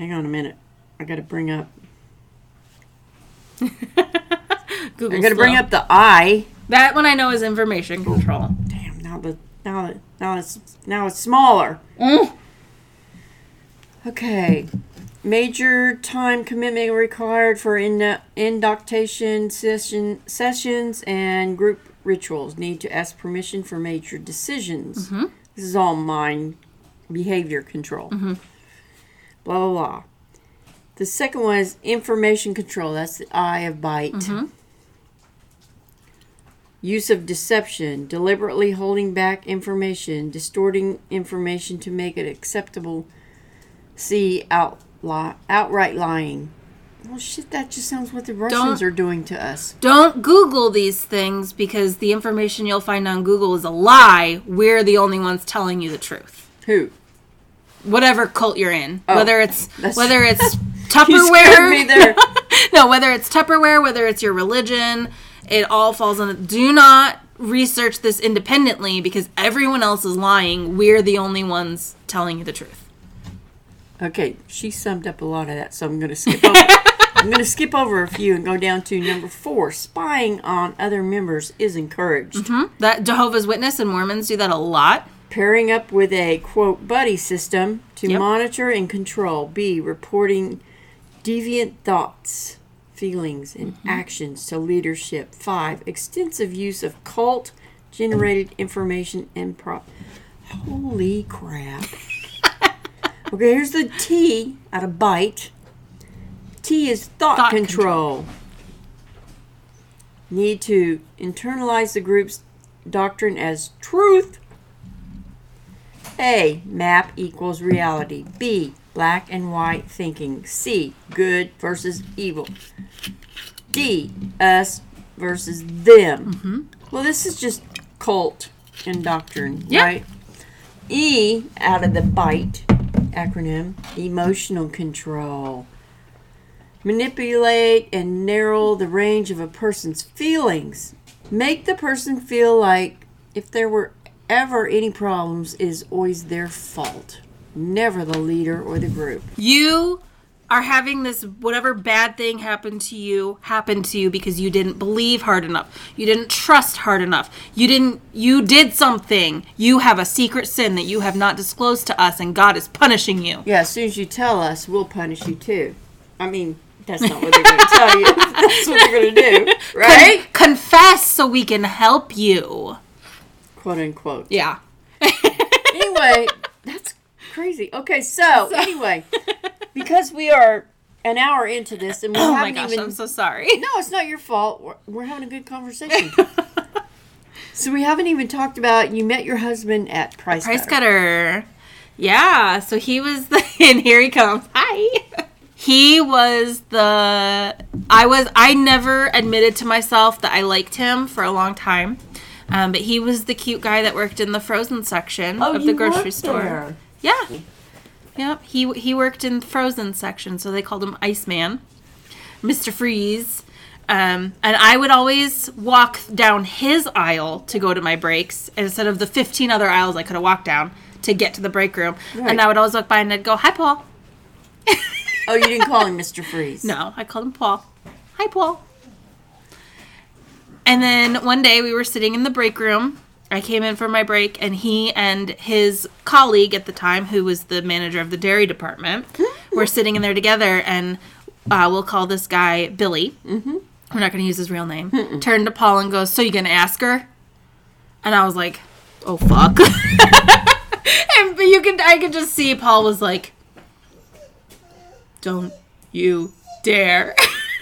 Hang on a minute. I got to bring up. *laughs* Google. I got to bring up the I. that one. I know is information control. Damn. Now the now the, now it's now it's smaller. Mm. Okay. Major time commitment required for in- induction session, sessions and group rituals. Need to ask permission for major decisions. Mm-hmm. This is all mind behavior control. Mm-hmm. Blah, blah, blah. The second one is information control. That's the eye of bite. Mm-hmm. Use of deception, deliberately holding back information, distorting information to make it acceptable. See out li- outright lying. Well, shit, that just sounds what the Russians Don't- are doing to us. Don't Google these things because the information you'll find on Google is a lie. We're the only ones telling you the truth. Who? Whatever cult you're in, Oh, whether it's whether *laughs* it's Tupperware, *laughs* no, whether it's Tupperware, whether it's your religion, it all falls on. Do not research this independently because everyone else is lying. We're the only ones telling you the truth. Okay, she summed up a lot of that, so I'm going to skip *laughs* over. I'm going to skip over a few and go down to number four. Spying on other members is encouraged. Mm-hmm. That Jehovah's Witness and Mormons do that a lot. Pairing up with a quote buddy system to Yep. monitor and control. B. Reporting deviant thoughts, feelings, and mm-hmm. actions to leadership. Five. Extensive use of cult generated information and prop. Holy crap. *laughs* Okay, here's the T out of bite. T is thought, Thought control. Need to internalize the group's doctrine as truth. A. Map equals reality. B. Black and white thinking. C. Good versus evil. D. Us versus them. Mm-hmm. Well, this is just cult and doctrine, Yeah. right? E. Out of the BITE acronym, emotional control. Manipulate and narrow the range of a person's feelings. Make the person feel like if there were ever any problems, it is always their fault, never the leader or the group. You are having this whatever bad thing happen to you happen to you because you didn't believe hard enough. You didn't trust hard enough. You didn't you did something. You have a secret sin that you have not disclosed to us and God is punishing you. Yeah, as soon as you tell us, we'll punish you too. I mean, that's not what they're going to tell you. *laughs* That's what they're going to do, right? Confess so we can help you. Quote unquote. Yeah. *laughs* anyway, that's crazy. Okay, so anyway, *laughs* because we are an hour into this and we Oh my haven't gosh, even I'm so sorry. No, it's not your fault. We're, we're having a good conversation. *laughs* so we haven't even talked about you met your husband at Price, Price Cutter. cutter. Yeah, so he was the and here he comes. Hi. He was the I was I never admitted to myself that I liked him for a long time. Um, but he was the cute guy that worked in the frozen section Oh, of the grocery store. there. Yeah. Yep. He he worked in the frozen section, so they called him Iceman, Mr. Freeze. Um, and I would always walk down his aisle to go to my breaks instead of the 15 other aisles I could have walked down to get to the break room. Right. And I would always walk by and I'd go, "Hi, Paul." Oh, you didn't call him Mr. Freeze. *laughs* No, I called him Paul. Hi, Paul. And then one day we were sitting in the break room. I came in for my break, and he and his colleague at the time, who was the manager of the dairy department, *laughs* were sitting in there together. And uh, we'll call this guy Billy. Mm-hmm. We're not going to use his real name. Turned to Paul and goes, "So you going to ask her?" And I was like, "Oh fuck!" *laughs* and but you could, I could just see Paul was like, "Don't you dare!"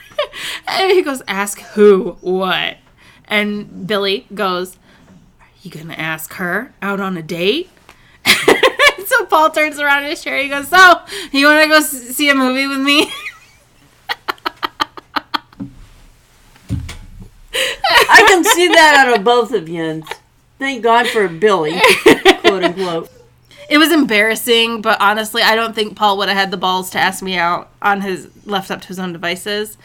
*laughs* and he goes, "Ask who? What?" And Billy goes, "Are you gonna ask her out on a date?" *laughs* so Paul turns around in his chair. He goes, "So you want to go see a movie with me?" *laughs* I can see that out of both of you. Thank God for Billy, quote unquote. It was embarrassing, but honestly, I don't think Paul would have had the balls to ask me out on his left up to his own devices.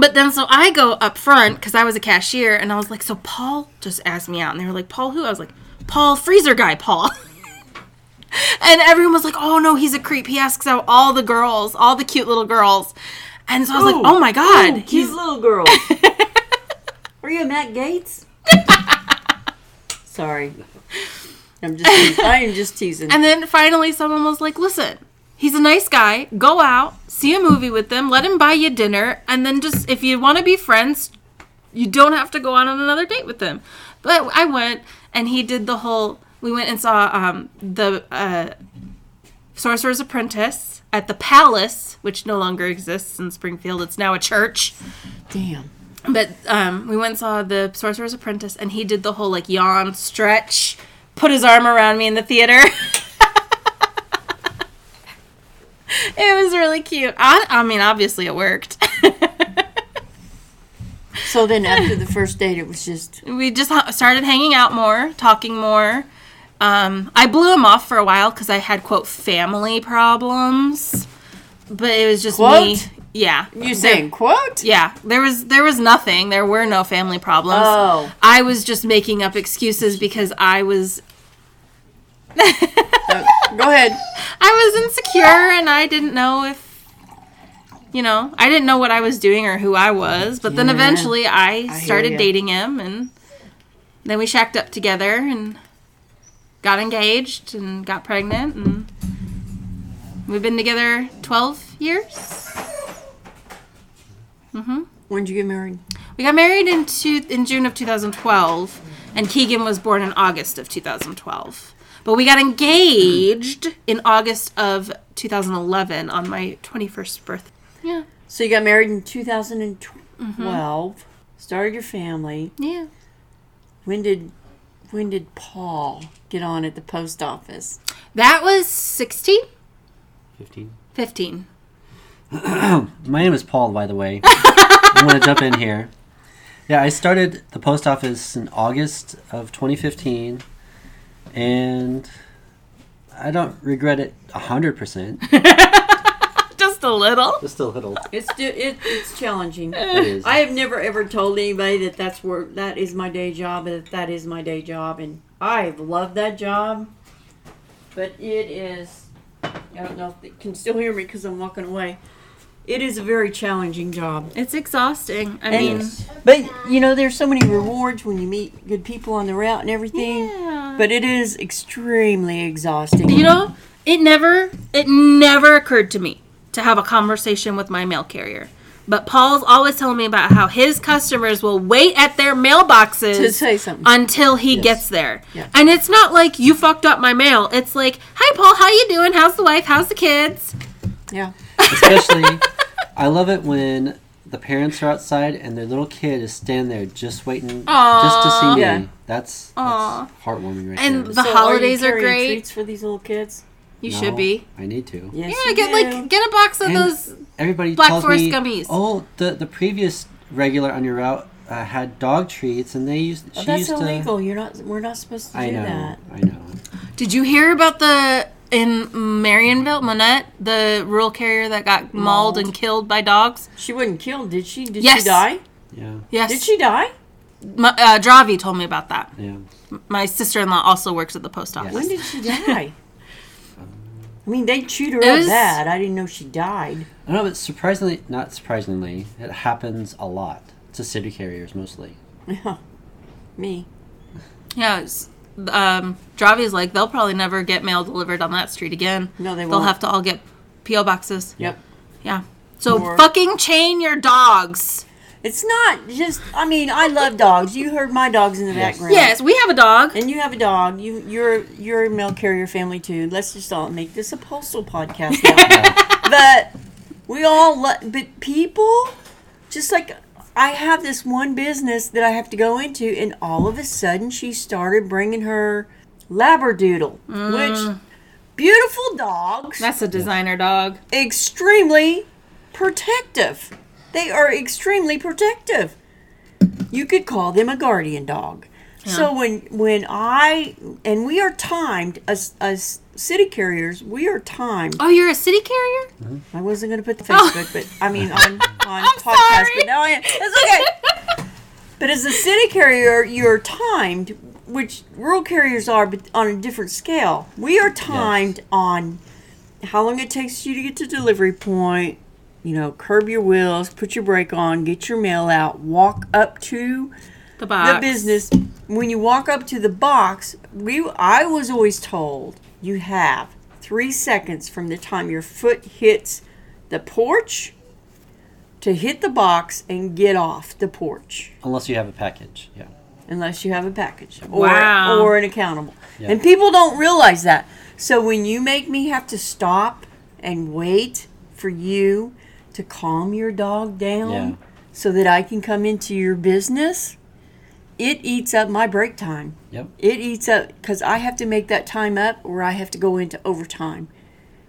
But then, so I go up front because I was a cashier, and I was like, "So Paul just asked me out," and they were like, "Paul who?" I was like, "Paul freezer guy, Paul." *laughs* and everyone was like, "Oh no, he's a creep. He asks out all the girls, all the cute little girls." And so I was like, "Oh my god, Ooh, cute he's little girls. *laughs* Are you Matt Gaetz? *laughs* Sorry. I'm just teasing. I am just teasing. And then finally, someone was like, listen, he's a nice guy. Go out, see a movie with him, let him buy you dinner, and then just, if you want to be friends, you don't have to go on another date with him. But I went, and he did the whole, we went and saw um, the uh, Sorcerer's Apprentice at the Palace, which no longer exists in Springfield. It's now a church. Damn. But um, we went and saw the Sorcerer's Apprentice, and he did the whole like yawn, stretch, put his arm around me in the theater. *laughs* *laughs* it was really cute. I, I mean, obviously it worked. *laughs* So then after the first date, it was just we just started hanging out more, talking more. Um, I blew him off for a while because I had quote family problems, but it was just me. Quote? Yeah, you saying quote? Yeah, there was there was nothing. There were no family problems. Oh. I was just making up excuses because I was *laughs* go ahead. I was insecure and I didn't know if you know, I didn't know what I was doing or who I was, but then eventually I, hear started dating him and then we shacked up together and got engaged and got pregnant and we've been together 12 years. Mm-hmm. When did you get married? We got married in two, in June of 2012, and Keegan was born in August of 2012. But we got mm. engaged in August of 2011 on my 21st birthday. Yeah, So you got married in 2012. Mm-hmm. Started your family. yeah. When did when did Paul get on at the post office? That was 16, 15. 15. *clears throat* My name is Paul, by the way. *laughs* I want to jump in here. Yeah, I started the post office in August of 2015, and I don't regret it 100%. *laughs* Just a little. Just a little. It's di- it, it's challenging. *laughs* It is. I have never ever told anybody that that's where that is my day job and that that is my day job, and I love that job. But it is. I don't know if they can still hear me because I'm walking away. It is a very challenging job. It's exhausting. I And- mean, But you know, there's so many rewards when you meet good people on the route and everything. yeah. But it is extremely exhausting. you know, it never it never occurred to me to have a conversation with my mail carrier. But Paul's always telling me about how his customers will wait at their mailboxes to say something. until he gets there. Yeah. And it's not like you fucked up my mail. It's like, "Hi Paul, how you doing? How's the wife? How's the kids?" yeah. Especially, I love it when the parents are outside and their little kid is standing there just waiting just to see me. Yeah. That's, that's heartwarming right And there. the So holidays are, are you carrying great. Treats for these little kids. You No, should be. I need to. Yes, Yeah, you get do. like get a box of And those Everybody Black tells Forest me, gummies. oh, the the previous regular on your route uh, had dog treats, and they used. Oh, she that's used illegal. You're not. We're not supposed to to. I do know. that. I know. Did you hear about the in Marionville, Monett, the rural carrier that got mauled, Mauled. and killed by dogs? She wasn't killed, did she? Did Yes. she die? Yeah. Yes. Did she die? My, uh, Dravi told me about that. Yeah. My sister-in-law also works at the post office. When did she die? *laughs* I mean, they chewed her It up was- bad. I didn't know she died. I know, but surprisingly, not surprisingly, it happens a lot. to city carriers mostly. *laughs* Me. Yeah, it's, um, Javi's like they'll probably never get mail delivered on that street again. No, they will. They'll have to all get PO boxes. Yep. Yeah. So Or- fucking chain your dogs. It's not just. I mean, I love dogs. You heard my dogs in the Yes. background. Yes, we have a dog. And you have a dog. You you're you're a mail carrier family too. Let's just all make this a postal podcast now. *laughs* but we all lo- but people just like I have this one business that I have to go into, and all of a sudden she started bringing her labradoodle, which mm. beautiful dogs, That's a designer dog. extremely protective. They are extremely protective. You could call them a guardian dog. So when when I and we are timed as as city carriers, we are timed. Oh, you're a city carrier? Mm-hmm. I wasn't going to put the *laughs* oh. Facebook, but I mean on *laughs* on I'm podcast, sorry. but now I am. It's okay. *laughs* but as a city carrier, you're timed, which rural carriers are, but on a different scale. We are timed on how long it takes you to get to delivery point. You know, curb your wheels, put your brake on, get your mail out, walk up to The box. the business. When you walk up to the box, we I was always told you have three seconds from the time your foot hits the porch to hit the box and get off the porch, Unless you have a package. Yeah. unless you have a package or Wow. or an accountable. Yeah. And people don't realize that. So when you make me have to stop and wait for you to calm your dog down Yeah. so that I can come into your business, it eats up my break time. Yep. It eats up because I have to make that time up or I have to go into overtime.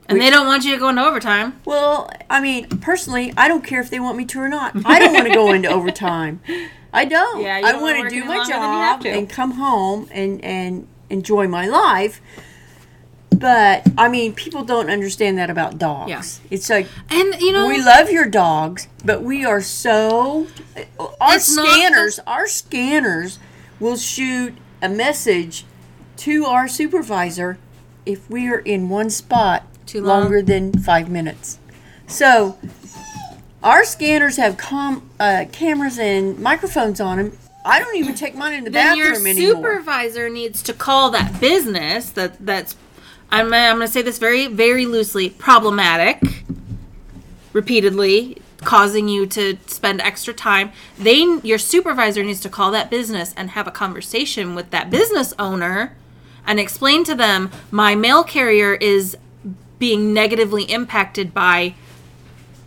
and they don't want you to go into overtime. Well, I mean, personally, I don't care if they want me to or not. I don't want to go into overtime. I don't. Yeah, you I don't want wanna work do any my you have job to. and come home and and enjoy my life. But I mean, people don't understand that about dogs. Yeah. It's like And you know, we love your dogs, but we are so our It's not the- scanners, our scanners will shoot a message to our supervisor if we are in one spot Too long. longer than five minutes. So our scanners have com- uh, cameras and microphones on them. I don't even take mine in the then your bathroom anymore. supervisor needs to call that business that that's I'm, uh, I'm going to say this very very loosely problematic repeatedly causing you to spend extra time they your supervisor needs to call that business and have a conversation with that business owner and explain to them my mail carrier is being negatively impacted by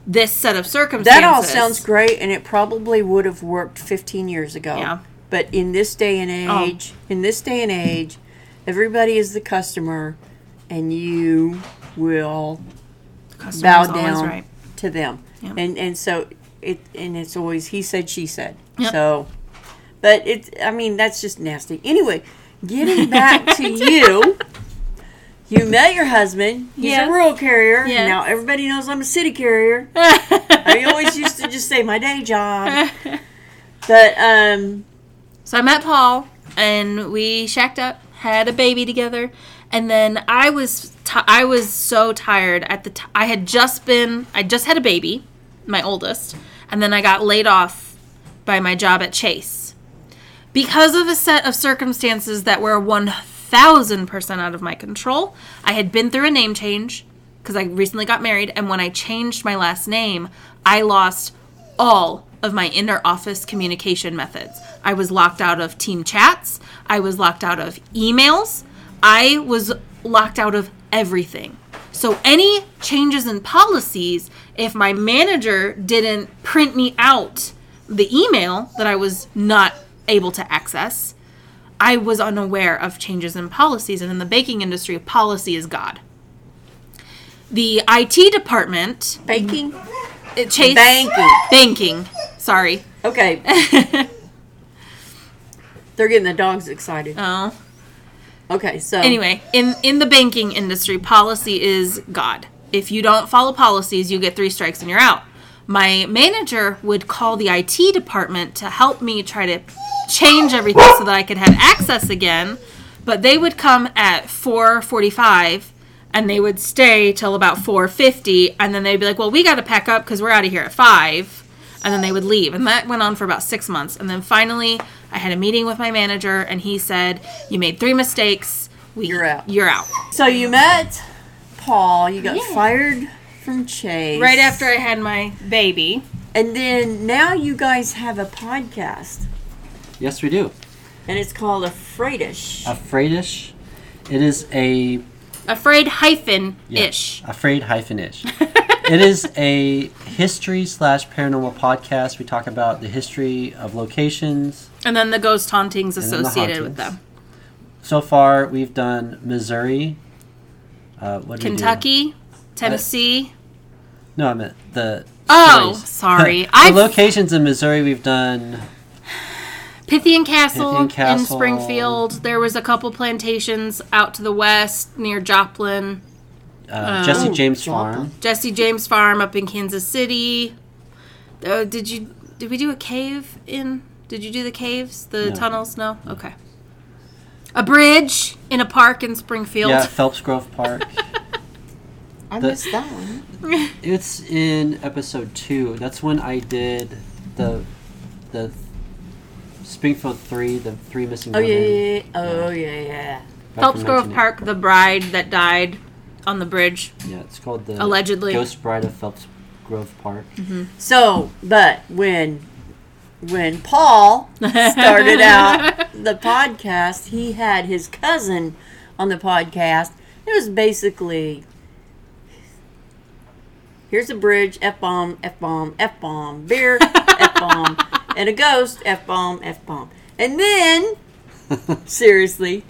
this set of circumstances That all sounds great, and it probably would have worked 15 years ago. Yeah. But in this day and Oh. age, in this day and age, everybody is the customer, and you will bow down right. to them. Yeah. And and so it and it's always he said she said. Yep. So, but it's I mean that's just nasty. Anyway, getting *laughs* back to you. You met your husband. He's Yes. a rural carrier. Yes. Now everybody knows I'm a city carrier. *laughs* I always used to just say my day job. *laughs* But um So I met Paul and we shacked up, had a baby together, and then I was ti I was so tired at the t- I had just been I just had a baby, my oldest, and then I got laid off by my job at Chase. Because of a set of circumstances that were 1000% out of my control, I had been through a name change because I recently got married and when I changed my last name, I lost all of my inner office communication methods. I was locked out of team chats, I was locked out of emails, I was locked out of everything. So, any changes in policies, if my manager didn't print me out the email that I was not able to access, I was unaware of changes in policies. And in the baking industry, policy is God. The IT department, baking. it Chase Banking. banking. Sorry. Okay. *laughs* They're getting the dogs excited. Oh. Okay, so Anyway, in in the banking industry, policy is God. If you don't follow policies, you get three strikes and you're out. My manager would call the IT department to help me try to change everything so that I could have access again, but they would come at 4:45 and they would stay till about 4:50 and then they'd be like, "Well, we got to pack up cuz we're out of here at 5." and then they would leave. And that went on for about six months. And then finally, I had a meeting with my manager, and he said, You made three mistakes. We, You're out." You're out. So you met Paul. You got Yeah. fired from Chase Right after I had my baby. and then now you guys have a podcast, Yes, we do. and it's called Afraidish. Afraidish. It is a Afraid hyphen yeah, ish. Afraid hyphen ish. *laughs* it is a history slash paranormal podcast. We talk about the history of locations. And then the ghost hauntings then the associated with them. So far, we've done Missouri. Uh, what did we do? Kentucky, Tennessee. No, I meant the. Oh, stories. *laughs* sorry. the locations in Missouri we've done. Pythian Castle, Pythian in Springfield. There was a couple plantations out to the west near Joplin. Uh, Jesse Oh, James Joplin. Farm. Jesse James Farm up in Kansas City. Uh, did you did we do a cave in? Did you do the caves, the No. tunnels? No. Okay. A bridge in a park in Springfield. Yeah, Phelps Grove Park. *laughs* I the- missed that one. it's in episode two. That's when I did the the Springfield three, the three missing Oh women. yeah, yeah, yeah. Oh yeah, yeah. Phelps Grove 1980. Park, the bride that died on the bridge. Yeah, it's called the Allegedly. Ghost Bride of Phelps Grove Park. Mm-hmm. So, but when when Paul *laughs* started out the podcast, he had his cousin on the podcast. It was basically here's a bridge, F bomb, F bomb, F bomb, beer, F bomb, *laughs* and a ghost, F bomb, F bomb. And then *laughs* seriously,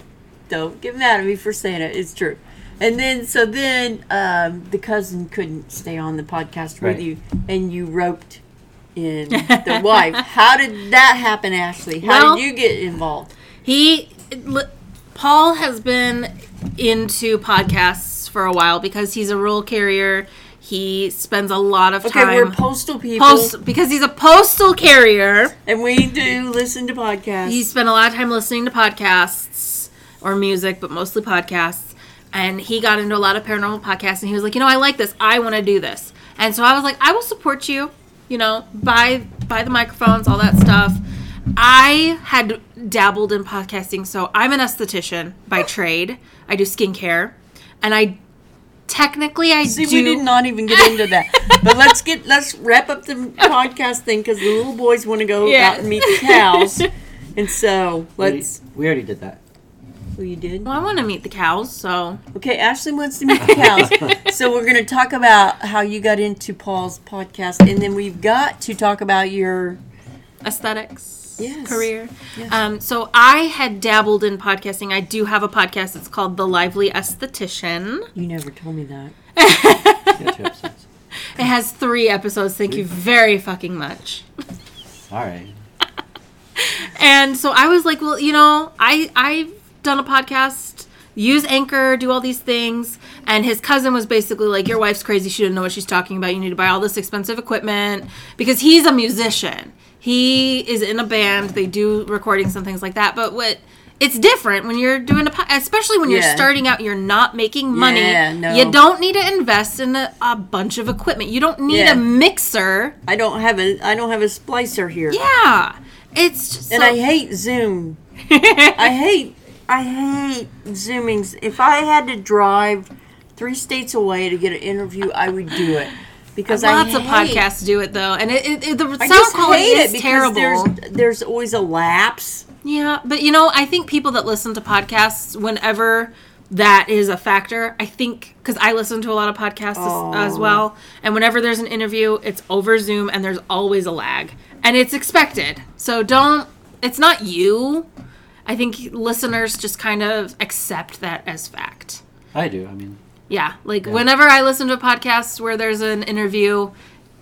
don't get mad at me for saying it. It's true. And then, so then, um, the cousin couldn't stay on the podcast with Right. you, and you roped in *laughs* the wife. How did that happen, Ashley? How Well- did you get involved? He, li- Paul has been into podcasts for a while because he's a rural carrier. He spends a lot of Okay, time. Okay, we're postal people, post because he's a postal carrier. and we do listen to podcasts. He spent a lot of time listening to podcasts or music, but mostly podcasts. And he got into a lot of paranormal podcasts, and he was like, you know, I like this. I want to do this. And so I was like, I will support you. You know, buy buy the microphones, all that stuff. I had dabbled in podcasting, so I'm an esthetician by oh. trade. I do skincare, and I technically I See, do. we did not even get into that. *laughs* but let's get let's wrap up the podcast thing because the little boys want to go Yeah. out and meet the cows, *laughs* and so let's. we already did that. Oh, you did. well, I want to meet the cows, so Okay, Ashley wants to meet the cows. *laughs* so we're going to talk about how you got into Paul's podcast, and then we've got to talk about your. aesthetics Yes. career. Yes. Um, so I had dabbled in podcasting. I do have a podcast. It's called The Lively Aesthetician. You never told me that. *laughs* Yeah, two episodes. It has three episodes. Thank you very fucking much. All right. *laughs* And so I was like, well, you know, I I've done a podcast, use Anchor, do all these things. And his cousin was basically like, your wife's crazy. She doesn't know what she's talking about. You need to buy all this expensive equipment because he's a musician. He is in a band. They do recordings and things like that. But what it's different when you're doing a po- especially when you're Yeah. starting out you're not making money Yeah, no. you don't need to invest in a, a bunch of equipment you don't need Yeah. a mixer I don't have a I don't have a splicer here. yeah it's just And so- I hate Zoom. *laughs* I hate I hate zoomings. If I had to drive three states away to get an interview, I would do it because Lots I of hate- podcasts do it though, and it, it, it- the I sound quality is because terrible. there's there's always a lapse. Yeah, but you know, I think people that listen to podcasts, whenever that is a factor, I think because I listen to a lot of podcasts as, as Oh. well, and whenever there's an interview, it's over Zoom, and there's always a lag, and it's expected. So don't. It's not you. I think listeners just kind of accept that as fact. I do. I mean, Yeah, like whenever I listen to a podcast where there's an interview,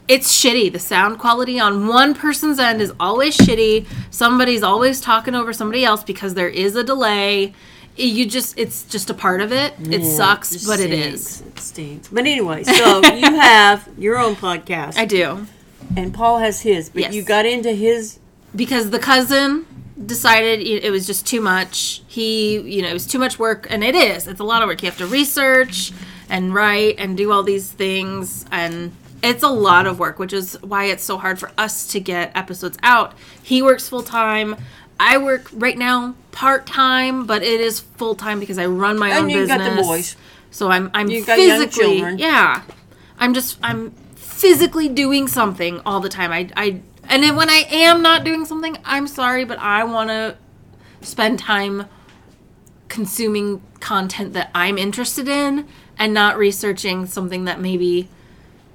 it's shitty. The sound quality on one person's end is always shitty. Somebody's always talking over somebody else because there is a delay. You just it's just a part of it. It Yeah, sucks, it but it stinks. is. It stinks. But anyway, so you *laughs* have your own podcast, I do. and Paul has his. But Yes. you got into his. Because the cousin decided it it was just too much. He, you know, it was too much work and it is. It's a lot of work. You have to research and write and do all these things and it's a lot of work, which is why it's so hard for us to get episodes out. He works full time. I work right now part time, but it is full time because I run my And own you've got business. the boys. So I'm I'm got young physically children. yeah. I'm just I'm physically doing something all the time. I I and then when I am not doing something, I'm sorry, but I want to spend time consuming content that I'm interested in and not researching something that maybe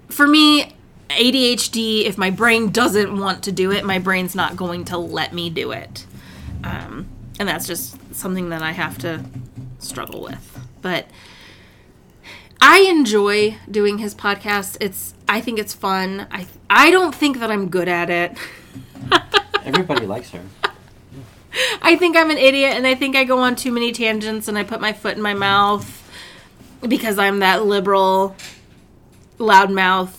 for me ADHD if my brain doesn't want to do it, my brain's not going to let me do it. Um, and that's just something that I have to struggle with. But I enjoy doing his podcast. It's I think it's fun. I I don't think that I'm good at it. *laughs* Everybody likes her. I think I'm an idiot and I think I go on too many tangents and I put my foot in my mouth because I'm that liberal, loudmouth,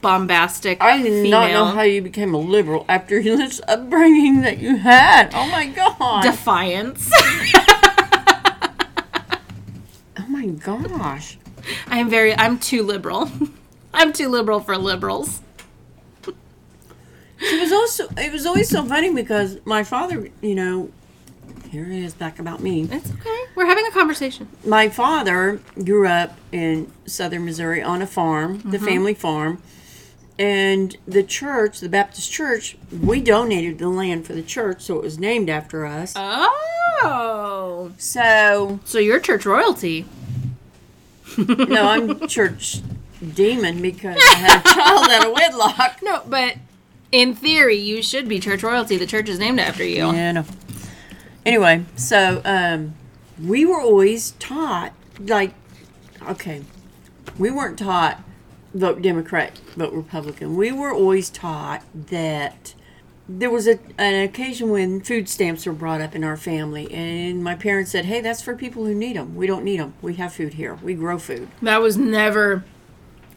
bombastic I did female. not know how you became a liberal after this upbringing that you had. Oh my god. Defiance. *laughs* oh my gosh. *laughs* I am very I'm too liberal. *laughs* I'm too liberal for liberals. It was also it was always so funny because my father, you know, here it is back about me. It's okay. We're having a conversation. My father grew up in southern Missouri on a farm, the mm-hmm. family farm. And the church, the Baptist church, we donated the land for the church, so it was named after us. Oh. So, So you're church royalty. No, I'm church demon because I had a child out of wedlock. No, but in theory, you should be church royalty. The church is named after you. Yeah, no. Anyway, so um, we were always taught, like, okay, we weren't taught vote Democrat, vote Republican. We were always taught that there was a, an occasion when food stamps were brought up in our family, and my parents said, "Hey, that's for people who need them. We don't need them. We have food here. We grow food. That was never.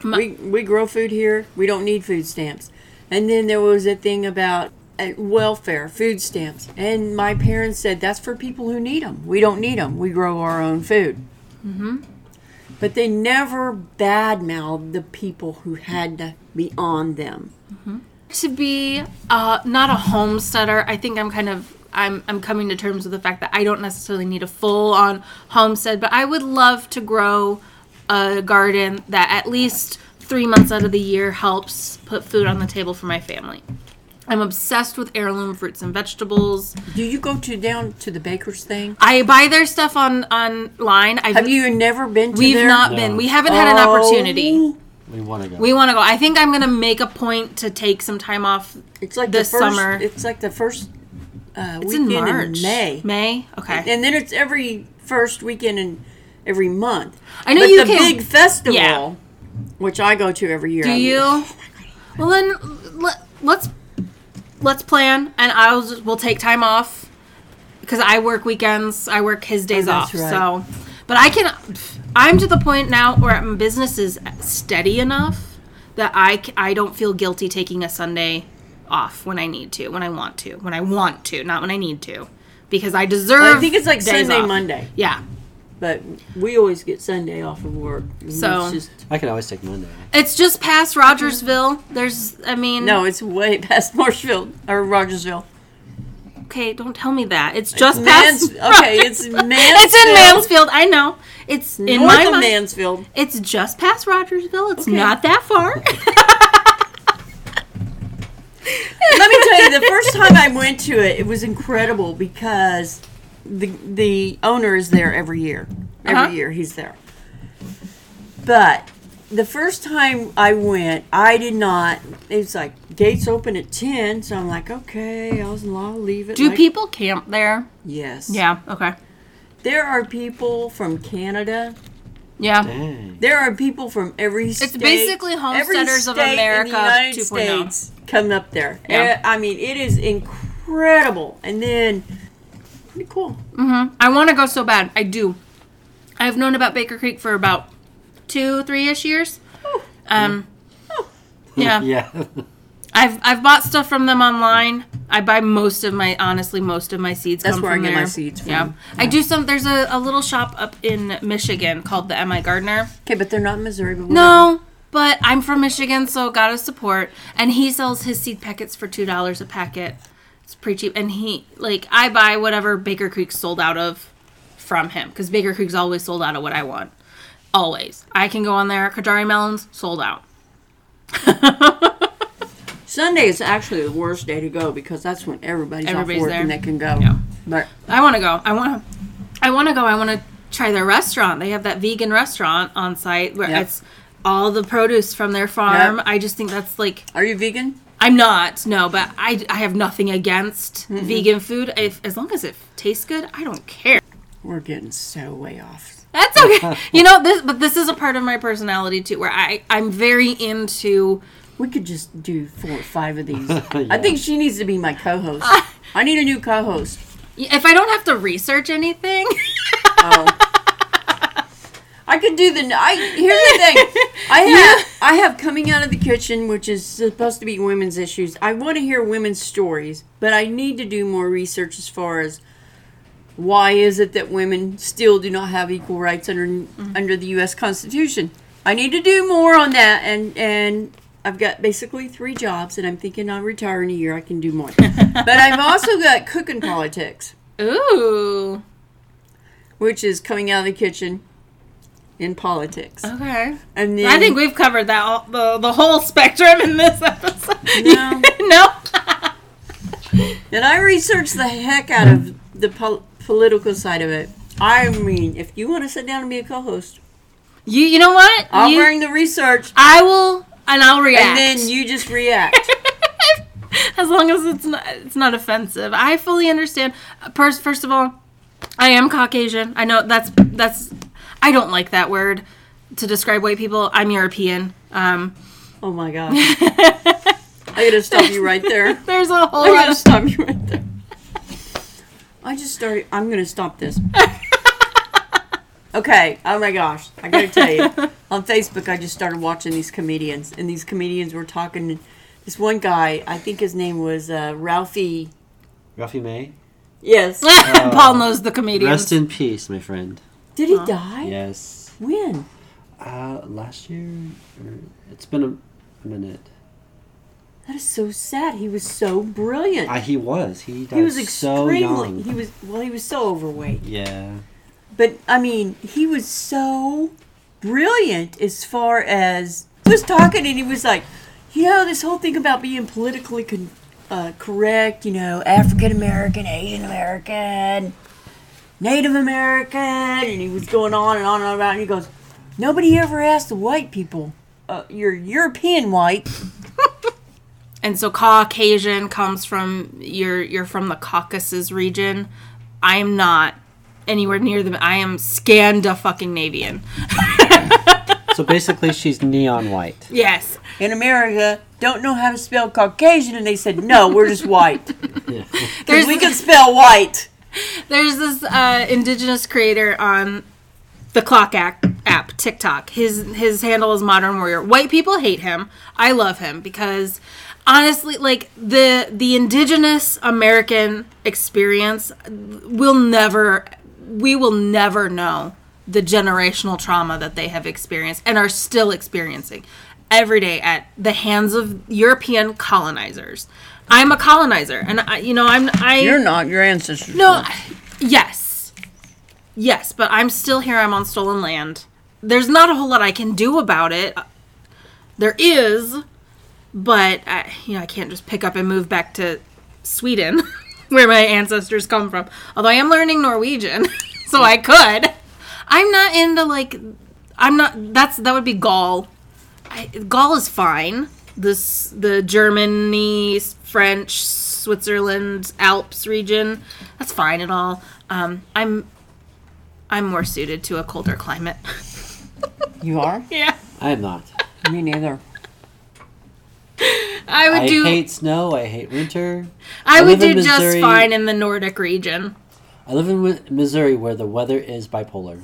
we we grow food here. We don't need food stamps." And then there was a thing about uh, welfare, food stamps, and my parents said, "That's for people who need them. We don't need them. We grow our own food." Mm-hmm. But they never badmouthed the people who had to be on them. To be uh, not a homesteader. I think I'm kind of I'm I'm coming to terms with the fact that I don't necessarily need a full on homestead, but I would love to grow a garden that at least three months out of the year helps put food on the table for my family. I'm obsessed with heirloom fruits and vegetables. Do you go to down to the baker's thing? I buy their stuff on online. I've, Have you never been to We've there? not No. been. We haven't had an opportunity. Oh, We want to go. We want to go. I think I'm gonna make a point to take some time off. It's like This the first, summer. It's like the first uh, It's in weekend in, March, May. May. Okay. and then it's every first weekend in every month. I know but you the can- big festival, Yeah. which I go to every year. Do I- you? *laughs* Well then, let, let's let's plan, and I'll just, we'll take time off because I work weekends. I work his days Oh, off. right. So, but I can. I'm to the point now where my business is steady enough that I, I don't feel guilty taking a Sunday off when I need to, when I want to, when I want to, not when I need to, because I deserve. I think it's like days Sunday, off. Monday, Yeah. but we always get Sunday off of work. So- just, I can always take Monday. It's just past Rogersville. There's, I mean, no, it's way past Marshfield or Rogersville. Okay, don't tell me that. It's just past. Mans- okay, it's Mansfield. *laughs* It's in Mansfield. I know. It's in North my of. Mansfield. It's just past Rogersville. It's Okay. not that far. *laughs* Let me tell you, the first time I went to it, it was incredible because the the owner is there every year. Every Uh-huh. year he's there. But the first time I went, I did not. It's like gates open at ten, so I'm like, okay, I'll, I'll leave it. Do like- people camp there? Yes. Yeah. Okay. There are people from Canada. Yeah. Dang. There are people from every state. It's basically every Homesteaders of state in the America United 2.0. States come up there. Yeah. Eh, I mean, it is incredible. And then, pretty cool. I want to go so bad. I do. I've known about Baker Creek for about two, three ish years. Um. Yeah. Yeah. I've I've bought stuff from them online. I buy most of my honestly most of my seeds. That's come where I from get my seeds from. Yeah. I do some. There's a, a little shop up in Michigan called the Mi Gardener. Okay, but they're not in Missouri. But No, But I'm from Michigan, so gotta support. And he sells his seed packets for two dollars a packet. It's pretty cheap. And he like I buy whatever Baker Creek sold out of from him because Baker Creek's always sold out of what I want. Always. I can go on there. Kajari melons sold out. *laughs* Sunday is actually the worst day to go because that's when everybody's, Everybody's off work there. and they can go. Yeah. But I want to go. I want to. I want to go. I want to try their restaurant. They have that vegan restaurant on site where Yep. it's all the produce from their farm. Yep. I just think that's like are you vegan? I'm not no, but I I have nothing against vegan food. If as long as it tastes good, I don't care. We're getting so way off. That's okay. you know this, but this is a part of my personality too, where I I'm very into. We could just do four or five of these. *laughs* Yeah. I think she needs to be my co-host. Uh, I need a new co-host. If I don't have to research anything, *laughs* Oh. I could do the. I here's the thing. *laughs* I have I have coming out of the kitchen, which is supposed to be women's issues. I want to hear women's stories, but I need to do more research as far as why is it that women still do not have equal rights under mm-hmm. under the U.S. Constitution. I need to do more on that, and and I've got basically three jobs, and I'm thinking I'll retire in a year. I can do more, *laughs* but I've also got cooking politics ooh, which is coming out of the kitchen in politics. okay. And then I think we've covered that all, the the whole spectrum in this episode. No. no. *laughs* and I researched the heck out of the pol- political side of it. I mean, if you want to sit down and be a co-host, You you know what? I'll You- bring the research, I will and I'll react. and then you just react. *laughs* as long as it's not it's not offensive. I fully understand. First, first of all, I am Caucasian. I know that's that's I don't like that word to describe white people. I'm European. Um, oh my god! *laughs* I gotta stop you right there. *laughs* there's a whole I lot gotta of stop you right there. I just started. I'm gonna stop this. *laughs* Okay. Oh my gosh. I gotta tell you, *laughs* on Facebook, I just started watching these comedians, and these comedians were talking. This one guy, I think his name was uh, Ralphie. Ralphie May. Yes. *laughs* Paul knows the comedian. Rest in peace, my friend. Did he die? Yes. When? Uh, last year? Or, it's been a minute. That is so sad. He was so brilliant. Uh, he was. He died he was so extremely. young. He was well. He was so overweight. yeah. But I mean, he was so brilliant as far as he was talking, and he was like, you know, this whole thing about being politically con- uh, correct, you know, African American, Asian American, Native American, and he was going on and on and on about, and he goes, nobody ever asked the white people, uh, you're European white. *laughs* And so Caucasian comes from you're you're from the Caucasus region. I am not anywhere near them. I am Scanda fucking Navian. *laughs* So basically, she's neon white. Yes. In America, don't know how to spell Caucasian, and they said, no, we're just white. Yeah. *laughs* Because we can spell white. There's this uh, indigenous creator on the Clock app, app TikTok. His his handle is Modern Warrior. White people hate him. I love him because honestly, like the the indigenous American experience will never we will never know the generational trauma that they have experienced and are still experiencing every day at the hands of European colonizers. I'm a colonizer, and I, you know, I'm I. You're not. Your ancestors. No. I- yes. Yes, but I'm still here. I'm on stolen land. There's not a whole lot I can do about it. There is, but I, you know, I can't just pick up and move back to Sweden, *laughs* where my ancestors come from. Although I am learning Norwegian, *laughs* so I could. I'm not into like I'm not that's that would be Gaul. I, Gaul is fine. This the Germany, French, Switzerland, Alps region. That's fine at all. Um, I'm I'm more suited to a colder climate. *laughs* You are? yeah, I am not. Me neither. I would I do. I hate snow. I hate winter. I I would do just fine in the Nordic region. I live in Wi- Missouri where the weather is bipolar.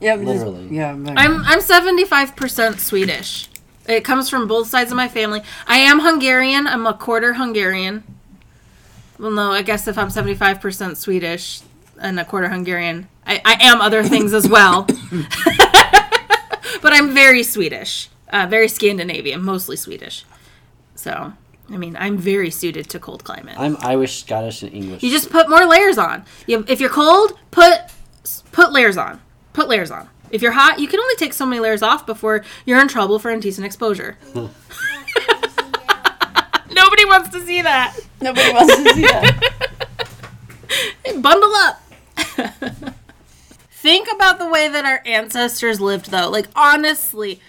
Yeah, I'm just- Literally. yeah, I'm I'm 75% Swedish. It comes from both sides of my family. I am Hungarian. I'm a quarter Hungarian. Well, no, I guess if I'm 75% Swedish and a quarter Hungarian, I, I am other things as well. *coughs* *laughs* but I'm very Swedish. Uh, very Scandinavian, mostly Swedish. So, I mean, I'm very suited to cold climate. I'm Irish, Scottish, and English. You just put more layers on. You, if you're cold, put put layers on. Put layers on. If you're hot, you can only take so many layers off before you're in trouble for indecent exposure. *laughs* Nobody wants to see that. Nobody wants to see that. *laughs* Bundle up. *laughs* Think about the way that our ancestors lived, though. Like honestly,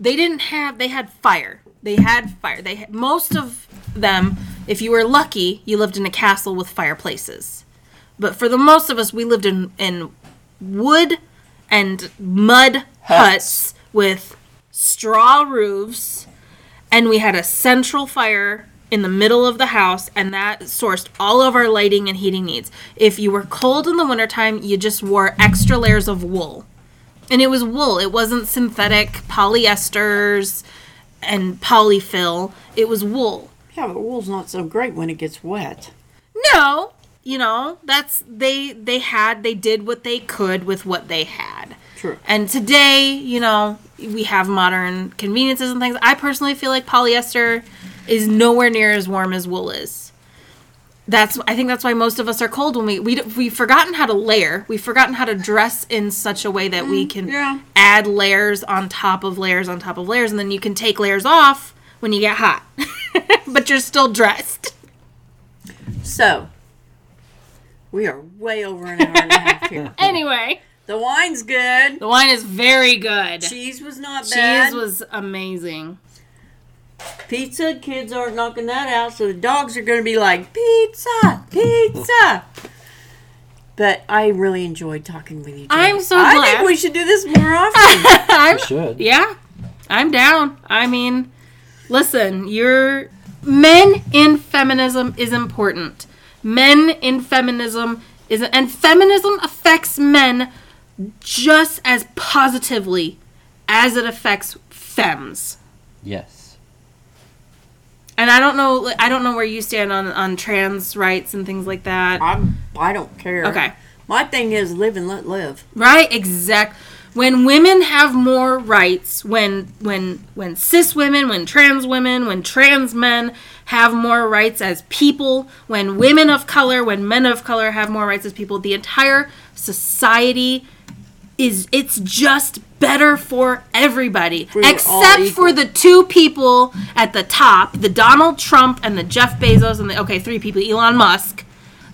they didn't have. They had fire. They had fire. They had, most of them, if you were lucky, you lived in a castle with fireplaces. But for the most of us, we lived in in wood and mud huts, with straw roofs, and we had a central fire in the middle of the house, and that sourced all of our lighting and heating needs. If you were cold in the wintertime, you just wore extra layers of wool. And it was wool, it wasn't synthetic polyesters and polyfill, it was wool. Yeah, but wool's not so great when it gets wet. No, you know, that's they they had they did what they could with what they had. True. And today, you know, we have modern conveniences and things. I personally feel like polyester is nowhere near as warm as wool is. That's I think that's why most of us are cold when we we we've forgotten how to layer. We've forgotten how to dress in such a way that we mm, can yeah. add layers on top of layers on top of layers and then you can take layers off when you get hot. *laughs* but you're still dressed. So, we are way over an hour and a half here. *laughs* Anyway, The wine's good. the wine is very good. Cheese was not bad. Cheese was amazing. Pizza, kids aren't knocking that out, so the dogs are going to be like, pizza, pizza. But I really enjoyed talking with you. I'm today. so I glad. think we should do this more often. *laughs* I'm You should. Yeah, I'm down. I mean, listen, you're men in feminism is important. Men in feminism is and feminism affects men just as positively as it affects femmes. Yes. And I don't know I don't know where you stand on on trans rights and things like that. I'm, I don't care. Okay. My thing is live and let live. Right, exact. When women have more rights, when when when cis women, when trans women, when trans men have more rights as people, when women of color, when men of color have more rights as people, the entire society is it's just better for everybody We were except for the two people at the top, the Donald Trump and the Jeff Bezos and the okay, three people, Elon Musk.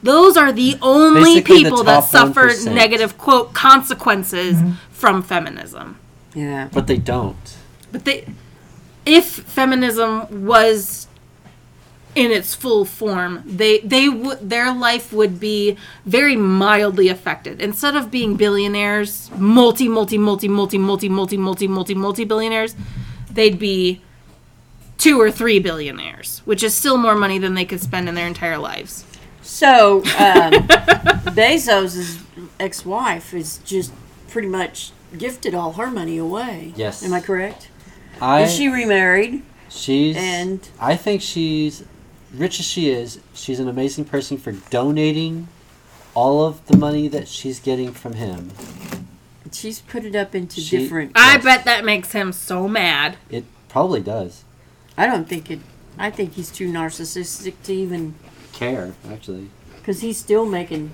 Those are the only Basically the people that suffer 1%. negative quote consequences mm-hmm. from feminism. Yeah. But they don't. But they if feminism was in its full form, they they would their life would be very mildly affected. Instead of being billionaires, multi multi multi multi multi multi multi multi multi billionaires, they'd be two or three billionaires, which is still more money than they could spend in their entire lives. So, um, *laughs* Bezos' ex wife is just pretty much gifted all her money away. Yes. Am I correct? I. Is she remarried? she's. and- I think she's rich as she is. She's an amazing person for donating all of the money that she's getting from him. She's put it up into She- different. I Yes. bet that makes him so mad. It probably does I don't think it. I think he's too narcissistic to even. care actually. Because he's still making.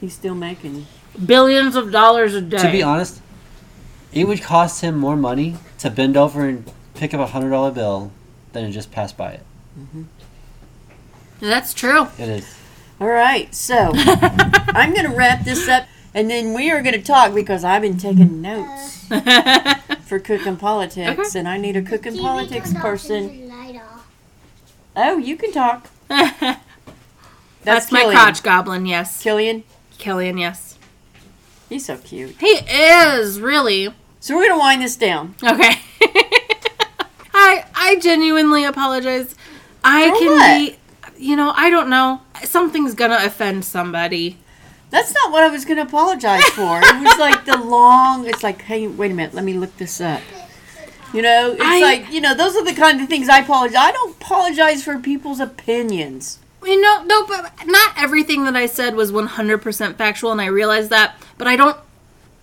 He's still making. Billions of dollars a day. To be honest, it would cost him more money to bend over and pick up a hundred dollar bill than to just pass by it. Mm-hmm. That's true. It is. All right, so *laughs* I'm going to wrap this up, and then we are going to talk because I've been taking notes *laughs* for cooking politics, and I need a cooking politics person. Oh, you can talk. *laughs* That's, That's, my crotch goblin, yes. Killian, Killian, yes. he's so cute. He is, really. So we're going to wind this down. Okay. I I genuinely apologize. I For can what? be you know, I don't know. Something's gonna offend somebody. That's not what I was going to apologize for. It was *laughs* like the long. It's like, hey, wait a minute, let me look this up. You know, it's I- like you know, those are the kind of things I apologize. I don't apologize for people's opinions. You know, no, but not everything that I said was 100% factual, and I realize that. But I don't,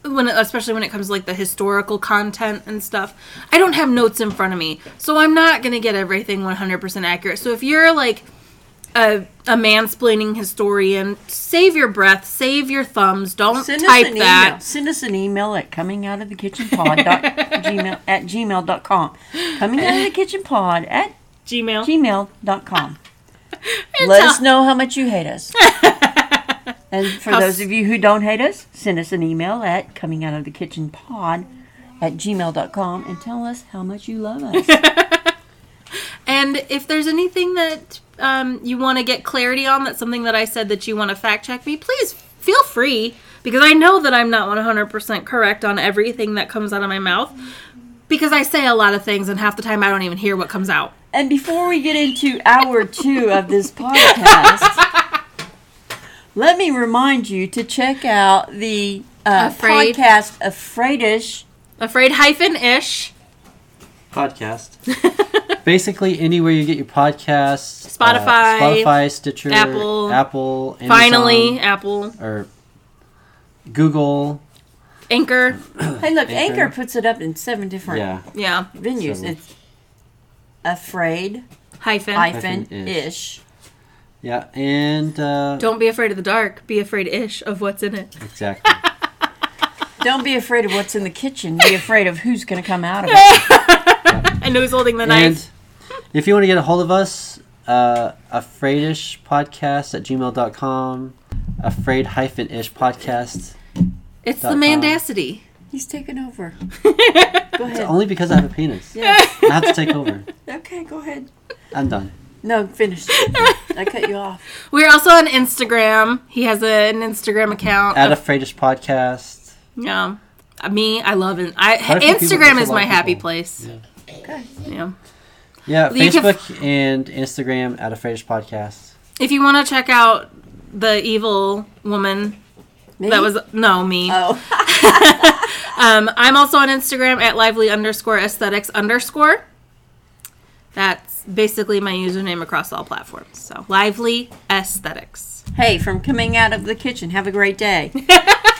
when especially when it comes to like the historical content and stuff. I don't have notes in front of me, so I'm not gonna get everything 100% accurate. So if you're like a, a mansplaining historian, save your breath, save your thumbs, don't Send type us an that. email. Send us an email at coming out of the kitchen pod *laughs* gmail at gmail.com. Coming out of the kitchen pod at Gmail. gmail.com. *laughs* Let us know how much you hate us. *laughs* and for How those of you who don't hate us, send us an email at coming out of the kitchen pod at gmail.com and tell us how much you love us. And if there's anything that um, you want to get clarity on, that's something that I said that you want to fact check me, please feel free because I know that I'm not 100% correct on everything that comes out of my mouth because I say a lot of things and half the time I don't even hear what comes out. And before we get into hour two of this podcast, *laughs* let me remind you to check out the uh, Afraid. podcast Afraidish. Afraid hyphen ish. Podcast. *laughs* Basically, anywhere you get your podcasts, uh, Spotify, Spotify, Stitcher, Apple, Apple, Amazon, Finally, Apple, or Google. Anchor. *coughs* Hey, look, Anchor. Anchor. puts it up in seven different Yeah, Yeah. venues. Several. It's afraid Hyphen. hyphen Hyphen ish. yeah, and uh, Don't be afraid of the dark. Be afraid ish of what's in it. exactly. *laughs* Don't be afraid of what's in the kitchen. Be afraid of who's going to come out of it. *laughs* And who's holding the and knife? if you want to get a hold of us, uh, afraidish podcast at gmail.com, afraid hyphen ish podcast. It's the dot com. mendacity. He's taking over. *laughs* Go ahead. Only because I have a penis. Yes. I have to take over. Okay, go ahead. I'm done. No, finish. It. I cut you off. *laughs* We're also on Instagram. He has a, an Instagram account. At afraidish podcast. Yeah. Me, I love it. I Quite a few people- Instagram is my of happy place. Yeah. Okay. Yeah. Yeah, You can Facebook and Instagram at afraidish podcast. If you want to check out the evil woman Me? that was no me, Oh. *laughs* *laughs* um, I'm also on Instagram at lively underscore aesthetics underscore. That's basically my username across all platforms. So lively aesthetics. Hey, from coming out of the kitchen. Have a great day. *laughs*